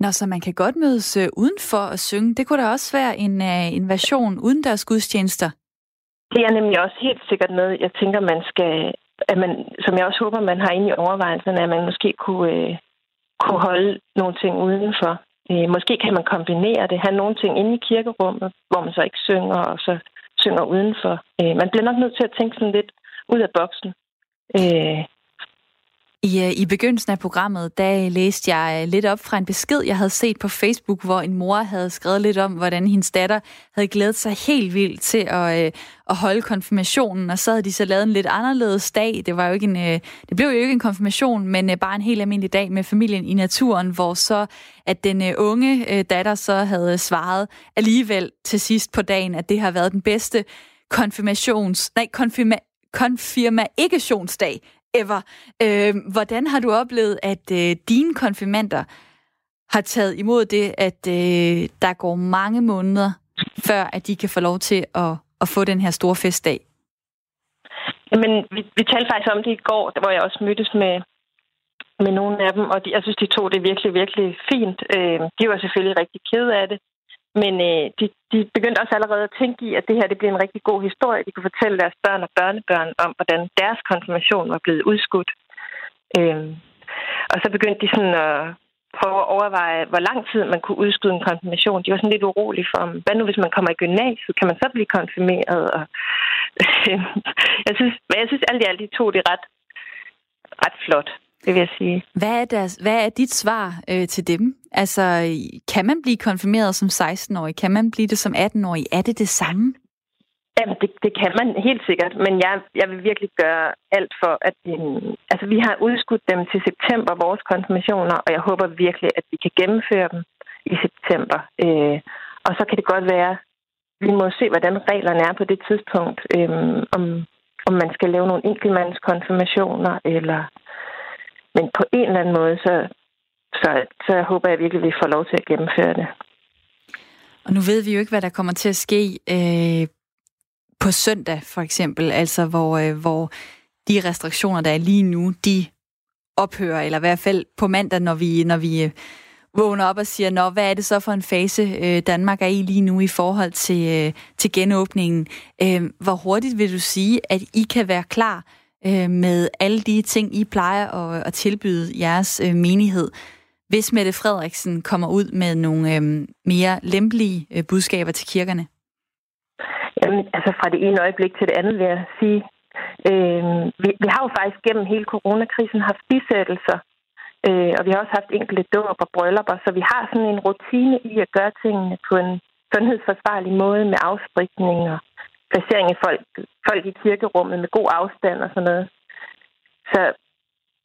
Nå, så man kan godt mødes øh, udenfor og synge. Det kunne da også være en, uh, en version uden deres gudstjenester.
Det er nemlig også helt sikkert noget, jeg tænker, man skal, at man, som jeg også håber, man har inde i overvejelserne, at man måske kunne, uh, kunne holde nogle ting udenfor. Øh, måske kan man kombinere det, have nogle ting inde i kirkerummet, hvor man så ikke synger, og så synger udenfor. Øh, man bliver nok nødt til at tænke sådan lidt ud af boksen. Øh,
i, øh, I begyndelsen af programmet, der øh, læste jeg øh, lidt op fra en besked, jeg havde set på Facebook, hvor en mor havde skrevet lidt om, hvordan hendes datter havde glædet sig helt vildt til at, øh, at holde konfirmationen, og så havde de så lavet en lidt anderledes dag. Det, var jo ikke en, øh, det blev jo ikke en konfirmation, men øh, bare en helt almindelig dag med familien i naturen, hvor så at den øh, unge øh, datter så havde svaret alligevel til sidst på dagen, at det har været den bedste konfirmations... Nej, konfirma, konfirmationsdag ever. Øh, hvordan har du oplevet, at øh, dine konfirmander har taget imod det, at øh, der går mange måneder, før at de kan få lov til at, at få den her store festdag?
Jamen, vi, vi talte faktisk om det i går, hvor jeg også mødtes med, med nogle af dem, og de, jeg synes, de tog det virkelig, virkelig fint. Øh, de var selvfølgelig rigtig kede af det, men øh, de, de begyndte også allerede at tænke i, at det her det bliver en rigtig god historie. De kunne fortælle deres børn og børnebørn om, hvordan deres konfirmation var blevet udskudt. Øh, og så begyndte de sådan at prøve at overveje, hvor lang tid man kunne udskyde en konfirmation. De var sådan lidt urolige for, hvad nu hvis man kommer i gymnasiet, kan man så blive konfirmeret? Og, øh, jeg synes, men jeg synes alt i alt, de tog det ret, ret flot det vil jeg sige.
Hvad er, deres, hvad er dit svar øh, til dem? Altså, kan man blive konfirmeret som 16-årig? Kan man blive det som 18-årig? Er det det samme?
Jamen, det, det kan man helt sikkert, men jeg, jeg vil virkelig gøre alt for, at... Øh, altså, vi har udskudt dem til september, vores konfirmationer, og jeg håber virkelig, at vi kan gennemføre dem i september. Øh, og så kan det godt være, vi må se, hvordan reglerne er på det tidspunkt, øh, om, om man skal lave nogle enkeltmandskonfirmationer, eller men på en eller anden måde, så, så, så håber jeg virkelig, at vi får lov til at gennemføre det.
Og nu ved vi jo ikke, hvad der kommer til at ske øh, på søndag, for eksempel, altså hvor, øh, hvor de restriktioner, der er lige nu, de ophører, eller i hvert fald på mandag, når vi, når vi øh, vågner op og siger, Nå, hvad er det så for en fase, øh, Danmark er i lige nu i forhold til, øh, til genåbningen? Øh, hvor hurtigt vil du sige, at I kan være klar øh, med alle de ting, I plejer at, at tilbyde jeres øh, menighed, hvis Mette Frederiksen kommer ud med nogle øh, mere lempelige øh, budskaber til kirkerne?
Jamen, altså fra det ene øjeblik til det andet vil jeg sige, øh, vi, vi har jo faktisk gennem hele coronakrisen haft bisættelser Øh, og vi har også haft enkelte dåb og bryllupper, så vi har sådan en rutine i at gøre tingene på en sundhedsforsvarlig måde med afspritning og placering af folk, folk i kirkerummet med god afstand og sådan noget. Så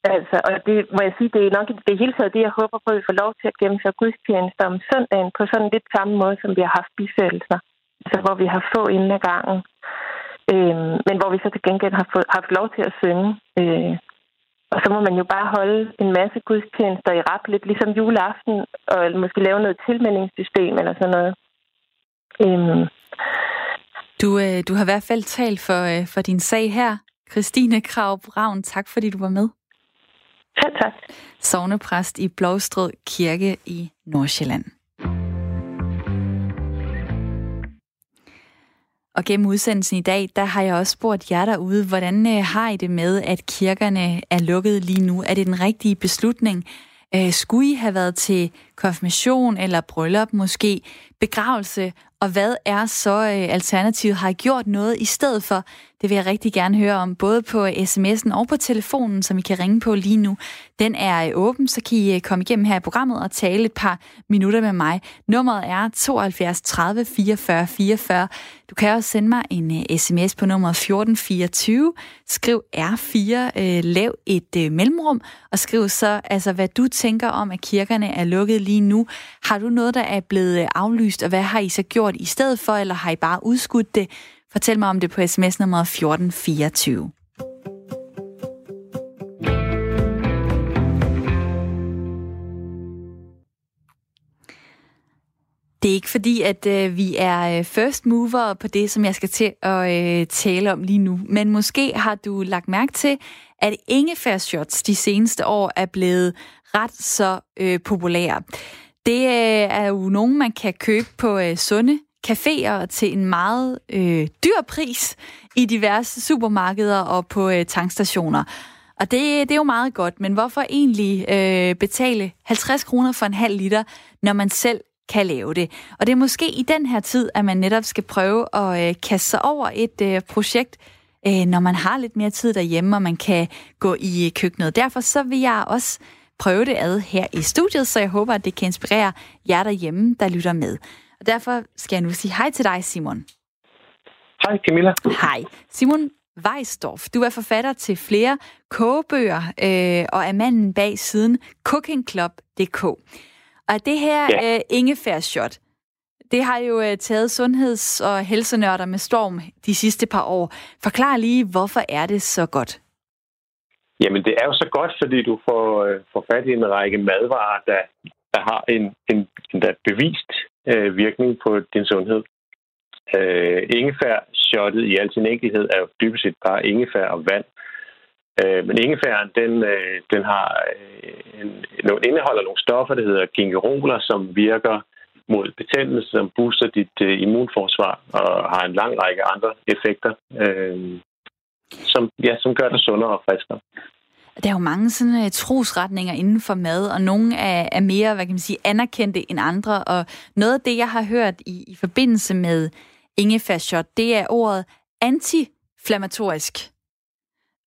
altså, og det må jeg sige, det er nok det hele taget det, jeg håber på, at vi får lov til at gennemføre gudstjenester om søndagen på sådan lidt samme måde, som vi har haft bisættelser. Altså, hvor vi har få inden ad gangen. Øh, men hvor vi så til gengæld har fået, haft lov til at synge. Øh, og så må man jo bare holde en masse gudstjenester i rap, lidt ligesom juleaften, og måske lave noget tilmeldingssystem eller sådan noget. Øh,
du, øh, du har i hvert fald talt for, øh, for din sag her. Christine Krav Ravn, tak fordi du var med.
Selv tak.
Sovnepræst i Blåstrød Kirke i Nordsjælland. Og gennem udsendelsen i dag, der har jeg også spurgt jer derude, hvordan øh, har I det med, at kirkerne er lukket lige nu? Er det den rigtige beslutning? Øh, skulle I have været til konfirmation eller bryllup måske, begravelse, og hvad er så øh, alternativet? Har I gjort noget i stedet for? Det vil jeg rigtig gerne høre om, både på sms'en og på telefonen, som I kan ringe på lige nu. Den er øh, åben, så kan I øh, komme igennem her i programmet og tale et par minutter med mig. Nummeret er 72 30 44 44. Du kan også sende mig en øh, sms på nummer 1424. Skriv R4, lav et mellemrum, og skriv så, altså, hvad du tænker om, at kirkerne er lukket lige nu. Har du noget, der er blevet øh, aflyst, og hvad har I så gjort i stedet for, eller har I bare udskudt det? Fortæl mig om det på sms nummer 1424. Det er ikke fordi, at øh, vi er øh, first mover på det, som jeg skal til at øh, tale om lige nu. Men måske har du lagt mærke til, at ingefærshots de seneste år er blevet ret så øh, populære. Det øh, er jo nogen, man kan købe på øh, sunde caféer til en meget øh, dyr pris i diverse supermarkeder og på øh, tankstationer. Og det, det er jo meget godt, men hvorfor egentlig øh, betale 50 kroner for en halv liter, når man selv kan lave det? Og det er måske i den her tid, at man netop skal prøve at øh, kaste sig over et øh, projekt, øh, når man har lidt mere tid derhjemme, og man kan gå i øh, køkkenet. Derfor så vil jeg også prøve det ad her i studiet, så jeg håber, at det kan inspirere jer derhjemme, der lytter med. Og derfor skal jeg nu sige hej til dig, Simon.
Hej, Camilla.
Hej. Simon Weisdorf, du er forfatter til flere kogebøger øh, og er manden bag siden cookingclub.dk. Og det her ja. øh, ingefærshot, det har jo øh, taget sundheds- og helsenørder med storm de sidste par år. Forklar lige, hvorfor er det så godt?
Jamen, det er jo så godt, fordi du får, øh, får fat i en række madvarer, der, der har en, en, en der bevist øh, virkning på din sundhed. Øh, ingefær-shottet i al sin enkelhed er jo dybest set bare ingefær og vand. Øh, men ingefæren, den, øh, den har øh, en, en, indeholder nogle stoffer, der hedder gingeroler, som virker mod betændelse, som booster dit øh, immunforsvar og har en lang række andre effekter, øh, som, ja, som gør dig sundere og friskere.
Der er jo mange sådan uh, trosretninger inden for mad, og nogle er, er mere, hvad kan man sige, anerkendte end andre. Og noget af det, jeg har hørt i, i forbindelse med ingefærshot, det er ordet antiflammatorisk.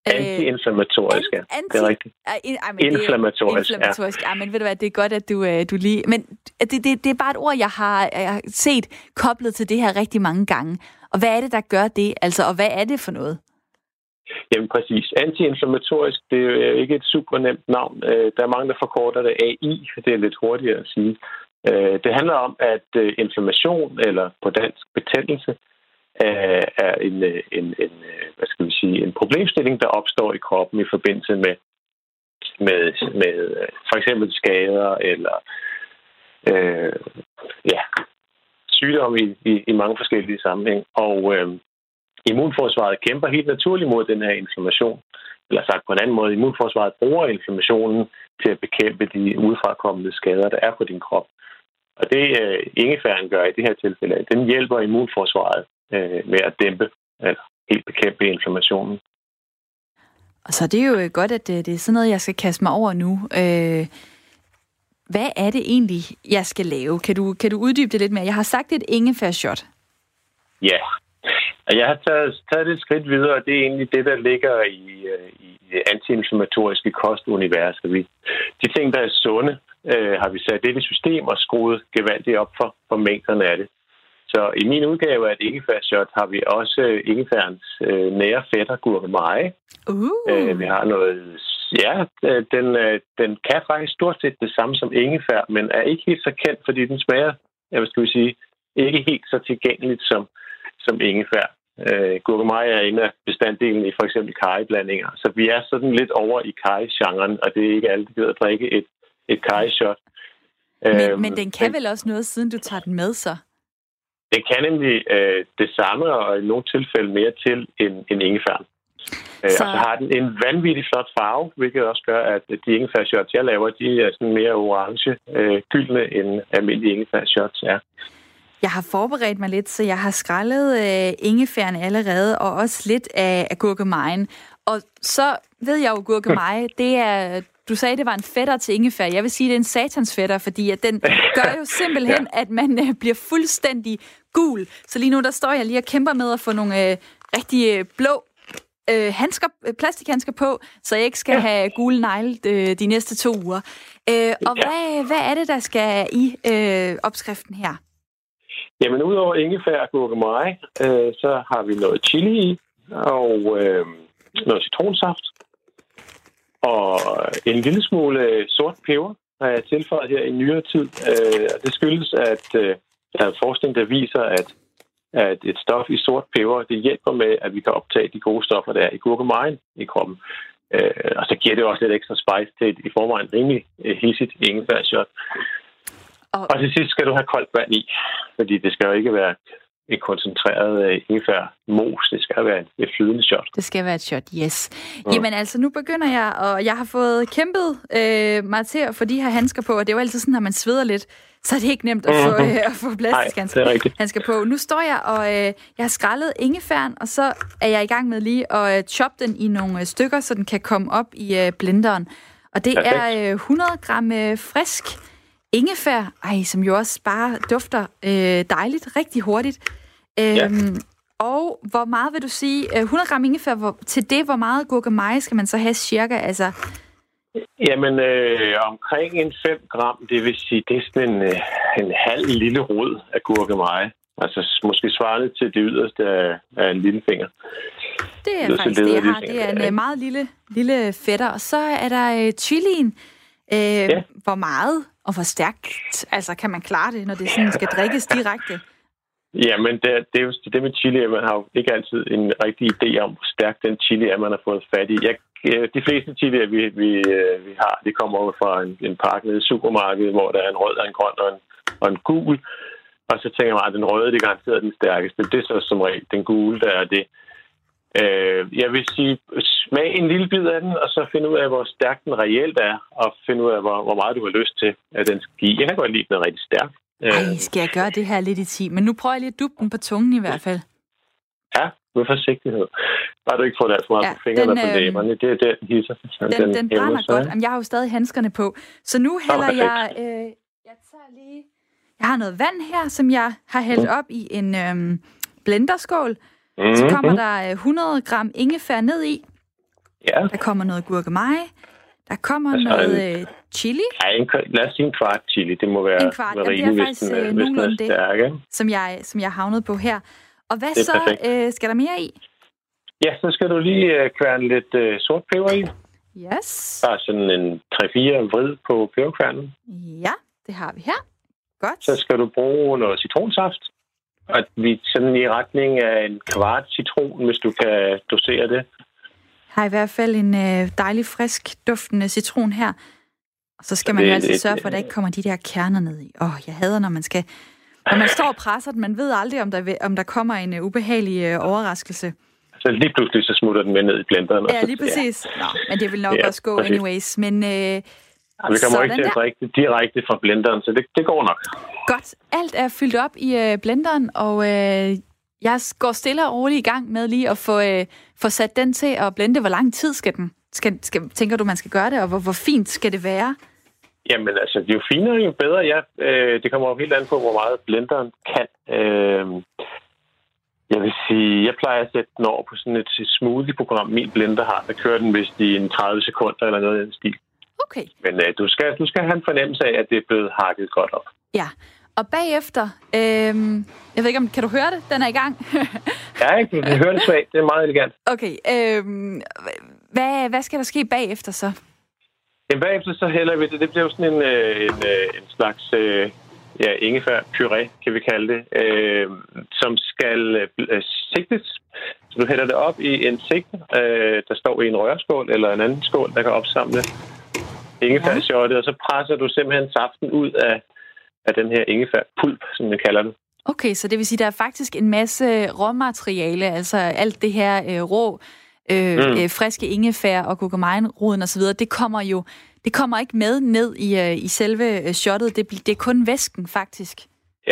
Øh, Anti-inflammatorisk, ja. Anti, det er rigtigt.
Ej, men
inflammatorisk,
inflammatorisk, ja. ja. men ved du hvad, det er godt, at du, øh, du lige... Men det, det, det er bare et ord, jeg har, jeg har set koblet til det her rigtig mange gange. Og hvad er det, der gør det? Altså, og hvad er det for noget?
Jamen præcis. Antiinflammatorisk, det er øh, ikke et super nemt navn. Øh, der er mange, der forkorter det AI, for det er lidt hurtigere at sige. Øh, det handler om, at inflammation, eller på dansk betændelse, er en, en, en, hvad skal vi sige, en problemstilling, der opstår i kroppen i forbindelse med, med, med for eksempel skader eller øh, ja, sygdomme i, i, i mange forskellige sammenhæng. Og øh, immunforsvaret kæmper helt naturligt mod den her inflammation. Eller sagt på en anden måde, immunforsvaret bruger inflammationen til at bekæmpe de udfrakommende skader, der er på din krop. Og det uh, ingefæren gør i det her tilfælde, den hjælper immunforsvaret uh, med at dæmpe, eller helt bekæmpe inflammationen.
Og så det er jo godt, at det, det er sådan noget, jeg skal kaste mig over nu. Øh, hvad er det egentlig, jeg skal lave? Kan du, kan du uddybe det lidt mere? Jeg har sagt et ingefærshot.
Ja, jeg har taget, taget det et skridt videre, og det er egentlig det, der ligger i, øh, i, antiinflammatoriske kostunivers. Vi, de ting, der er sunde, øh, har vi sat det i system og skruet gevaldigt op for, for mængderne af det. Så i min udgave af et ingefærshot har vi også øh, ingefærens øh, nære fætter gurkemeje.
Uh.
Øh, vi har noget... Ja, den, øh, den kan faktisk stort set det samme som ingefær, men er ikke helt så kendt, fordi den smager, jeg vil skal vi sige, ikke helt så tilgængeligt som, som ingefær. Øh, gurkemeje er en af bestanddelen i for eksempel kariblandinger. Så vi er sådan lidt over i kaj-genren, og det er ikke alle, der gider at drikke et, et kaj-shot.
Men, øhm, men den kan vel også noget, siden du tager den med så?
Det kan nemlig øh, det samme, og i nogle tilfælde mere til end, end ingefær. Øh, så... Og så har den en vanvittig flot farve, hvilket også gør, at de ingefær-shots, jeg laver, de er sådan mere orange, øh, gyldne, end almindelige ingefær-shots er.
Jeg har forberedt mig lidt, så jeg har skrællet øh, ingefæren allerede, og også lidt af, af gurkemejen. Og så ved jeg jo, gurkemeje, det er, du sagde, det var en fætter til ingefær. Jeg vil sige, det er en satans fætter, fordi at den gør jo simpelthen, ja. at man øh, bliver fuldstændig gul. Så lige nu, der står jeg lige og kæmper med at få nogle øh, rigtig øh, blå øh, handsker, øh, plastikhandsker på, så jeg ikke skal ja. have gule negle øh, de næste to uger. Øh, og ja. hvad, hvad er det, der skal i øh, opskriften her?
Jamen, udover ingefær og gurkemeje, øh, så har vi noget chili i, og øh, noget citronsaft, og en lille smule øh, sort peber har jeg tilføjet her i nyere tid. Øh, det skyldes, at øh, der er forskning, der viser, at, at et stof i sort peber, det hjælper med, at vi kan optage de gode stoffer, der er i gurkemejen i kroppen. Øh, og så giver det også lidt ekstra spice til et i forvejen rimelig øh, hissigt ingefærshot. Og... og til sidst skal du have koldt vand i, fordi det skal jo ikke være et koncentreret øh, ingefær mos. Det skal være et flydende shot.
Det skal være et shot, yes. Mm. Jamen altså, nu begynder jeg, og jeg har fået kæmpet øh, mig til at få de her handsker på, og det er jo altid sådan, at man sveder lidt, så er det ikke nemt at få, mm-hmm. øh, at få plastikhandsker handsker på. Nu står jeg, og øh, jeg har skrællet ingefæren, og så er jeg i gang med lige at øh, choppe den i nogle øh, stykker, så den kan komme op i øh, blenderen. Og det Perfekt. er øh, 100 gram øh, frisk ingefær, ej, som jo også bare dufter øh, dejligt, rigtig hurtigt. Øhm, ja. Og hvor meget vil du sige, 100 øh, gram ingefær, hvor, til det, hvor meget gurkemeje skal man så have cirka? Altså...
Jamen, øh, omkring en 5 gram, det vil sige, det er sådan en, øh, en halv lille rod af gurkemeje. Altså måske svarende til det yderste af, af en lille finger.
Det er faktisk det, jeg har. Det er en ja. Øh, meget lille, lille fætter. Og så er der øh, chilien. Øh, ja. Hvor meget og hvor stærkt altså, kan man klare det, når det sådan skal drikkes direkte?
Ja, men det, det er jo det med chili, at man har jo ikke altid en rigtig idé om, hvor stærk den chili er, man har fået fat i. Jeg, øh, de fleste chili, vi, vi, øh, vi har, de kommer over fra en, en pakke nede i supermarkedet, hvor der er en rød, en grøn og en, og en gul. Og så tænker man, at den røde, det er garanteret den stærkeste. Det er så som regel den gule, der er det. Øh, jeg vil sige, smag en lille bid af den, og så finde ud af, hvor stærk den reelt er, og finde ud af, hvor, hvor meget du har lyst til, at den skal give. Jeg kan godt lide den rigtig stærk.
Ej, skal jeg gøre det her lidt i tid? Men nu prøver jeg lige at duppe den på tungen i hvert fald.
Ja, med forsigtighed. Bare du ikke får det alt for meget ja, på fingrene den, på læberne. Det er den hisser.
Den, den, den brænder godt. Jamen, jeg har jo stadig handskerne på. Så nu hælder oh, jeg... Øh, jeg tager lige... Jeg har noget vand her, som jeg har hældt mm. op i en øhm, blenderskål. Mm-hmm. Så kommer der 100 gram ingefær ned i.
Ja.
Der kommer noget gurkemeje. Der kommer altså, noget en, øh, chili.
Ja, en, lad os sige en kvart chili. Det må være
en kvart. Jamen, det er faktisk hvis den, nogenlunde det, stærk, som jeg, som jeg havnet på her. Og hvad så? Øh, skal der mere i?
Ja, så skal du lige øh, kværne lidt øh, sort peber i.
Yes.
Bare sådan en 3-4 vrid på peberkværnen.
Ja, det har vi her. Godt.
Så skal du bruge noget citronsaft. Og vi sådan i retning af en kvart citron, hvis du kan dosere det
har i hvert fald en øh, dejlig, frisk, duftende citron her. Og så skal man jo altid sørge for, at der ikke kommer de der kerner ned i. Åh, oh, jeg hader, når man skal... Når man står og presser den, man ved aldrig, om der, om der kommer en uh, ubehagelig uh, overraskelse.
Så lige pludselig så smutter den med ned i blenderen.
Ja, lige præcis. Ja. Nå, men det vil nok ja, også gå præcis. anyways. Men uh, ja,
vi kommer ikke til at drikke det direkte fra blenderen, så det, det går nok.
Godt. Alt er fyldt op i uh, blenderen, og uh, jeg går stille og roligt i gang med lige at få, øh, få sat den til at blende. Hvor lang tid skal den? Skal, skal, tænker du, man skal gøre det, og hvor, hvor fint skal det være?
Jamen altså, jo finere, jo bedre. Ja, øh, det kommer jo helt an på, hvor meget blenderen kan. Øh, Jeg vil sige, jeg plejer at sætte den over på sådan et smoothie-program, min blender har. Der kører den vist i en 30 sekunder eller noget i den stil.
Okay.
Men uh, du, skal, du skal have en fornemmelse af, at det er blevet hakket godt op.
Ja, og bagefter, øhm, jeg ved ikke om, kan du høre det? Den er i gang.
ja, ikke? Du hører det svagt. Det er meget elegant.
Okay, øhm, hvad, hvad skal der ske bagefter så?
Jamen bagefter så hælder vi det. Det bliver jo sådan en, øh, en, øh, en slags øh, ja, ingefær puré, kan vi kalde det, øh, som skal øh, sigtes. Så du hælder det op i en sigte, øh, der står i en rørskål eller en anden skål, der kan opsamle ingefærshottet, ja. og så presser du simpelthen saften ud af, af den her ingefærpulp, som vi kalder det.
Okay, så det vil sige, at der er faktisk en masse råmateriale, altså alt det her øh, rå, øh, mm. øh, friske ingefær og gurkemejenroden osv., det kommer jo det kommer ikke med ned i, øh, i selve øh, shottet. Det, det er kun væsken, faktisk.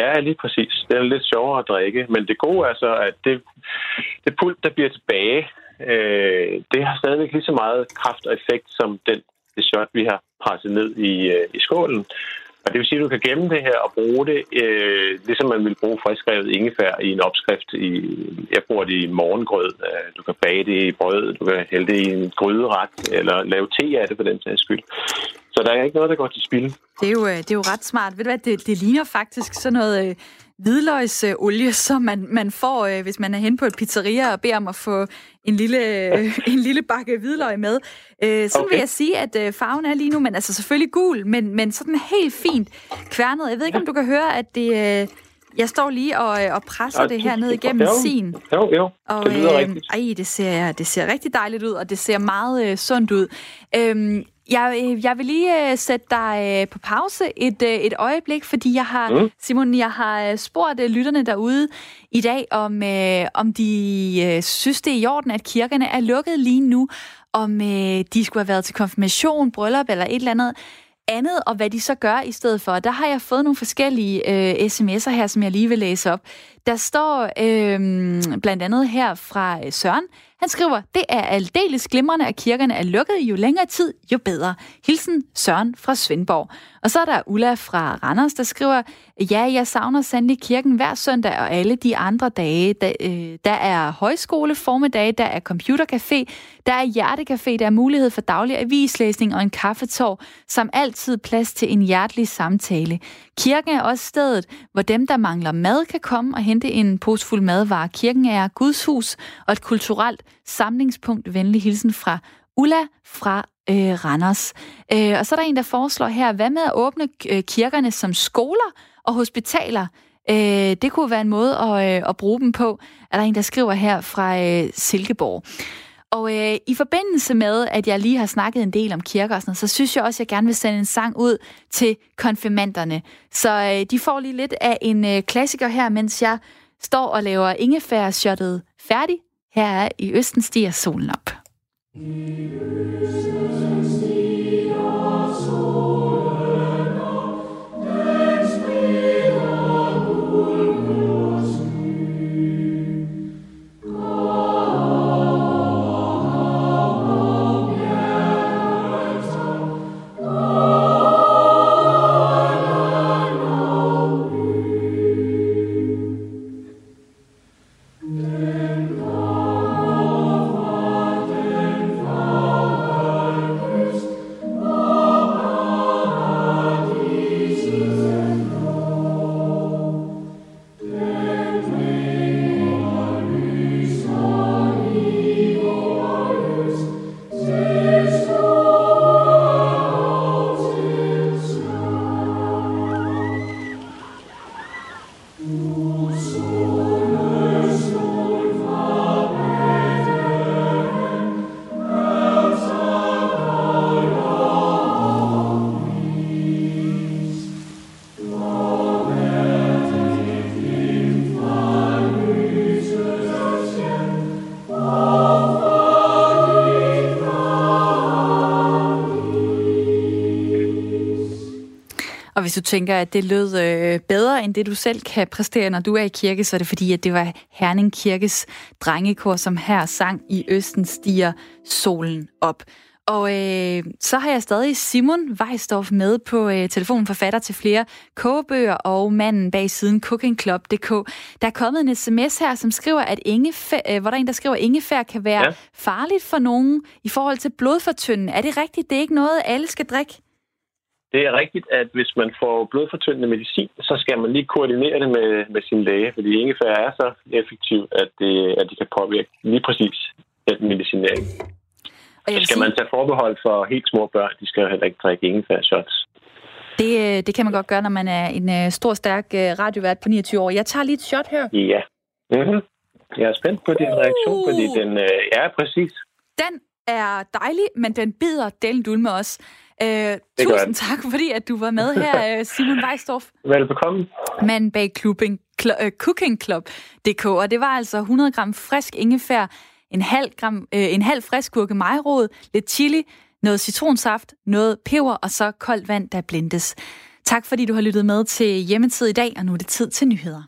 Ja, lige præcis. Det er lidt sjovere at drikke. Men det gode er så, at det, det pulp, der bliver tilbage, øh, det har stadigvæk lige så meget kraft og effekt som den, det sørt, vi har presset ned i, øh, i skålen. Og det vil sige, at du kan gemme det her og bruge det, øh, ligesom man vil bruge friskrevet ingefær i en opskrift. I, jeg bruger det i morgengrød. Øh, du kan bage det i brød, du kan hælde det i en gryderet, eller lave te af det på den sags skyld. Så der er ikke noget, der går til spil.
Det er jo, øh, det er jo ret smart. Ved du hvad, det, det ligner faktisk sådan noget øh, hvidløgsolie, som man, man får, øh, hvis man er hen på et pizzeria og beder om at få en lille, øh, en lille bakke hvidløg med. Øh, sådan okay. vil jeg sige, at øh, farven er lige nu, men altså selvfølgelig gul, men, men sådan helt fint kværnet. Jeg ved ikke, om du kan høre, at det... Øh, jeg står lige og, øh, og presser ja, det her ned igennem jo, sin.
Jo, jo.
Og, det lyder øh, rigtigt. Ej, det ser, det ser rigtig dejligt ud, og det ser meget øh, sundt ud. Øhm, jeg, øh, jeg vil lige uh, sætte dig uh, på pause et, uh, et øjeblik, fordi jeg har, mm. Simon, jeg har spurgt uh, lytterne derude i dag, om, uh, om de uh, synes, det er i orden, at kirkerne er lukket lige nu, om uh, de skulle have været til konfirmation, bryllup eller et eller andet andet, og hvad de så gør i stedet for. Der har jeg fået nogle forskellige uh, sms'er her, som jeg lige vil læse op. Der står uh, blandt andet her fra Søren, han skriver, det er aldeles glimrende, at kirkerne er lukket. Jo længere tid, jo bedre. Hilsen Søren fra Svendborg. Og så er der Ulla fra Randers, der skriver, ja, jeg savner sandelig kirken hver søndag og alle de andre dage. Der, øh, der er højskole formiddag, der er computercafé, der er hjertecafé, der er mulighed for daglig avislæsning og en kaffetår, som altid plads til en hjertelig samtale. Kirken er også stedet, hvor dem, der mangler mad, kan komme og hente en posefuld madvarer. Kirken er Guds hus og et kulturelt samlingspunkt. Venlig hilsen fra Ulla fra øh, Randers. Øh, og så er der en, der foreslår her, hvad med at åbne øh, kirkerne som skoler og hospitaler? Øh, det kunne være en måde at, øh, at bruge dem på, er der en, der skriver her fra øh, Silkeborg. Og øh, i forbindelse med, at jeg lige har snakket en del om kirker og sådan noget, så synes jeg også, at jeg gerne vil sende en sang ud til konfirmanderne. Så øh, de får lige lidt af en øh, klassiker her, mens jeg står og laver ingefærshottet færdig. Her er i Østen stiger solen op. I hvis du tænker, at det lød øh, bedre end det, du selv kan præstere, når du er i kirke, så er det fordi, at det var Herning Kirkes drengekor, som her sang i Østen stiger solen op. Og øh, så har jeg stadig Simon Weisdorf med på øh, telefonen, forfatter til flere kogebøger og manden bag siden cookingclub.dk. Der er kommet en sms her, som skriver, at ingefær, øh, hvor der er en, der skriver, at ingefær kan være ja. farligt for nogen i forhold til blodfortyndende. Er det rigtigt? Det er ikke noget, alle skal drikke?
Det er rigtigt, at hvis man får blodfortyndende medicin, så skal man lige koordinere det med, med sin læge, fordi ingefær er så effektivt, at det, at det kan påvirke lige præcis den medicinering. Og så skal sige... man tage forbehold for helt små børn. De skal jo heller ikke drikke ingefær shots.
Det, øh, det kan man godt gøre, når man er en uh, stor, stærk uh, radiovært på 29 år. Jeg tager lige et shot her.
Ja. Mm-hmm. Jeg er spændt på din uh. reaktion, fordi den uh, er præcis.
Den er dejlig, men den bider delen dulme også. Øh, tusind tak, fordi at du var med her, øh, Simon Weisdorf.
Velbekomme.
Mand bag clubbing, cl- uh, Cooking Club.dk, og det var altså 100 gram frisk ingefær, en halv, gram, øh, en halv frisk gurke majrod, lidt chili, noget citronsaft, noget peber og så koldt vand, der blindes. Tak fordi du har lyttet med til Hjemmetid i dag, og nu er det tid til nyheder.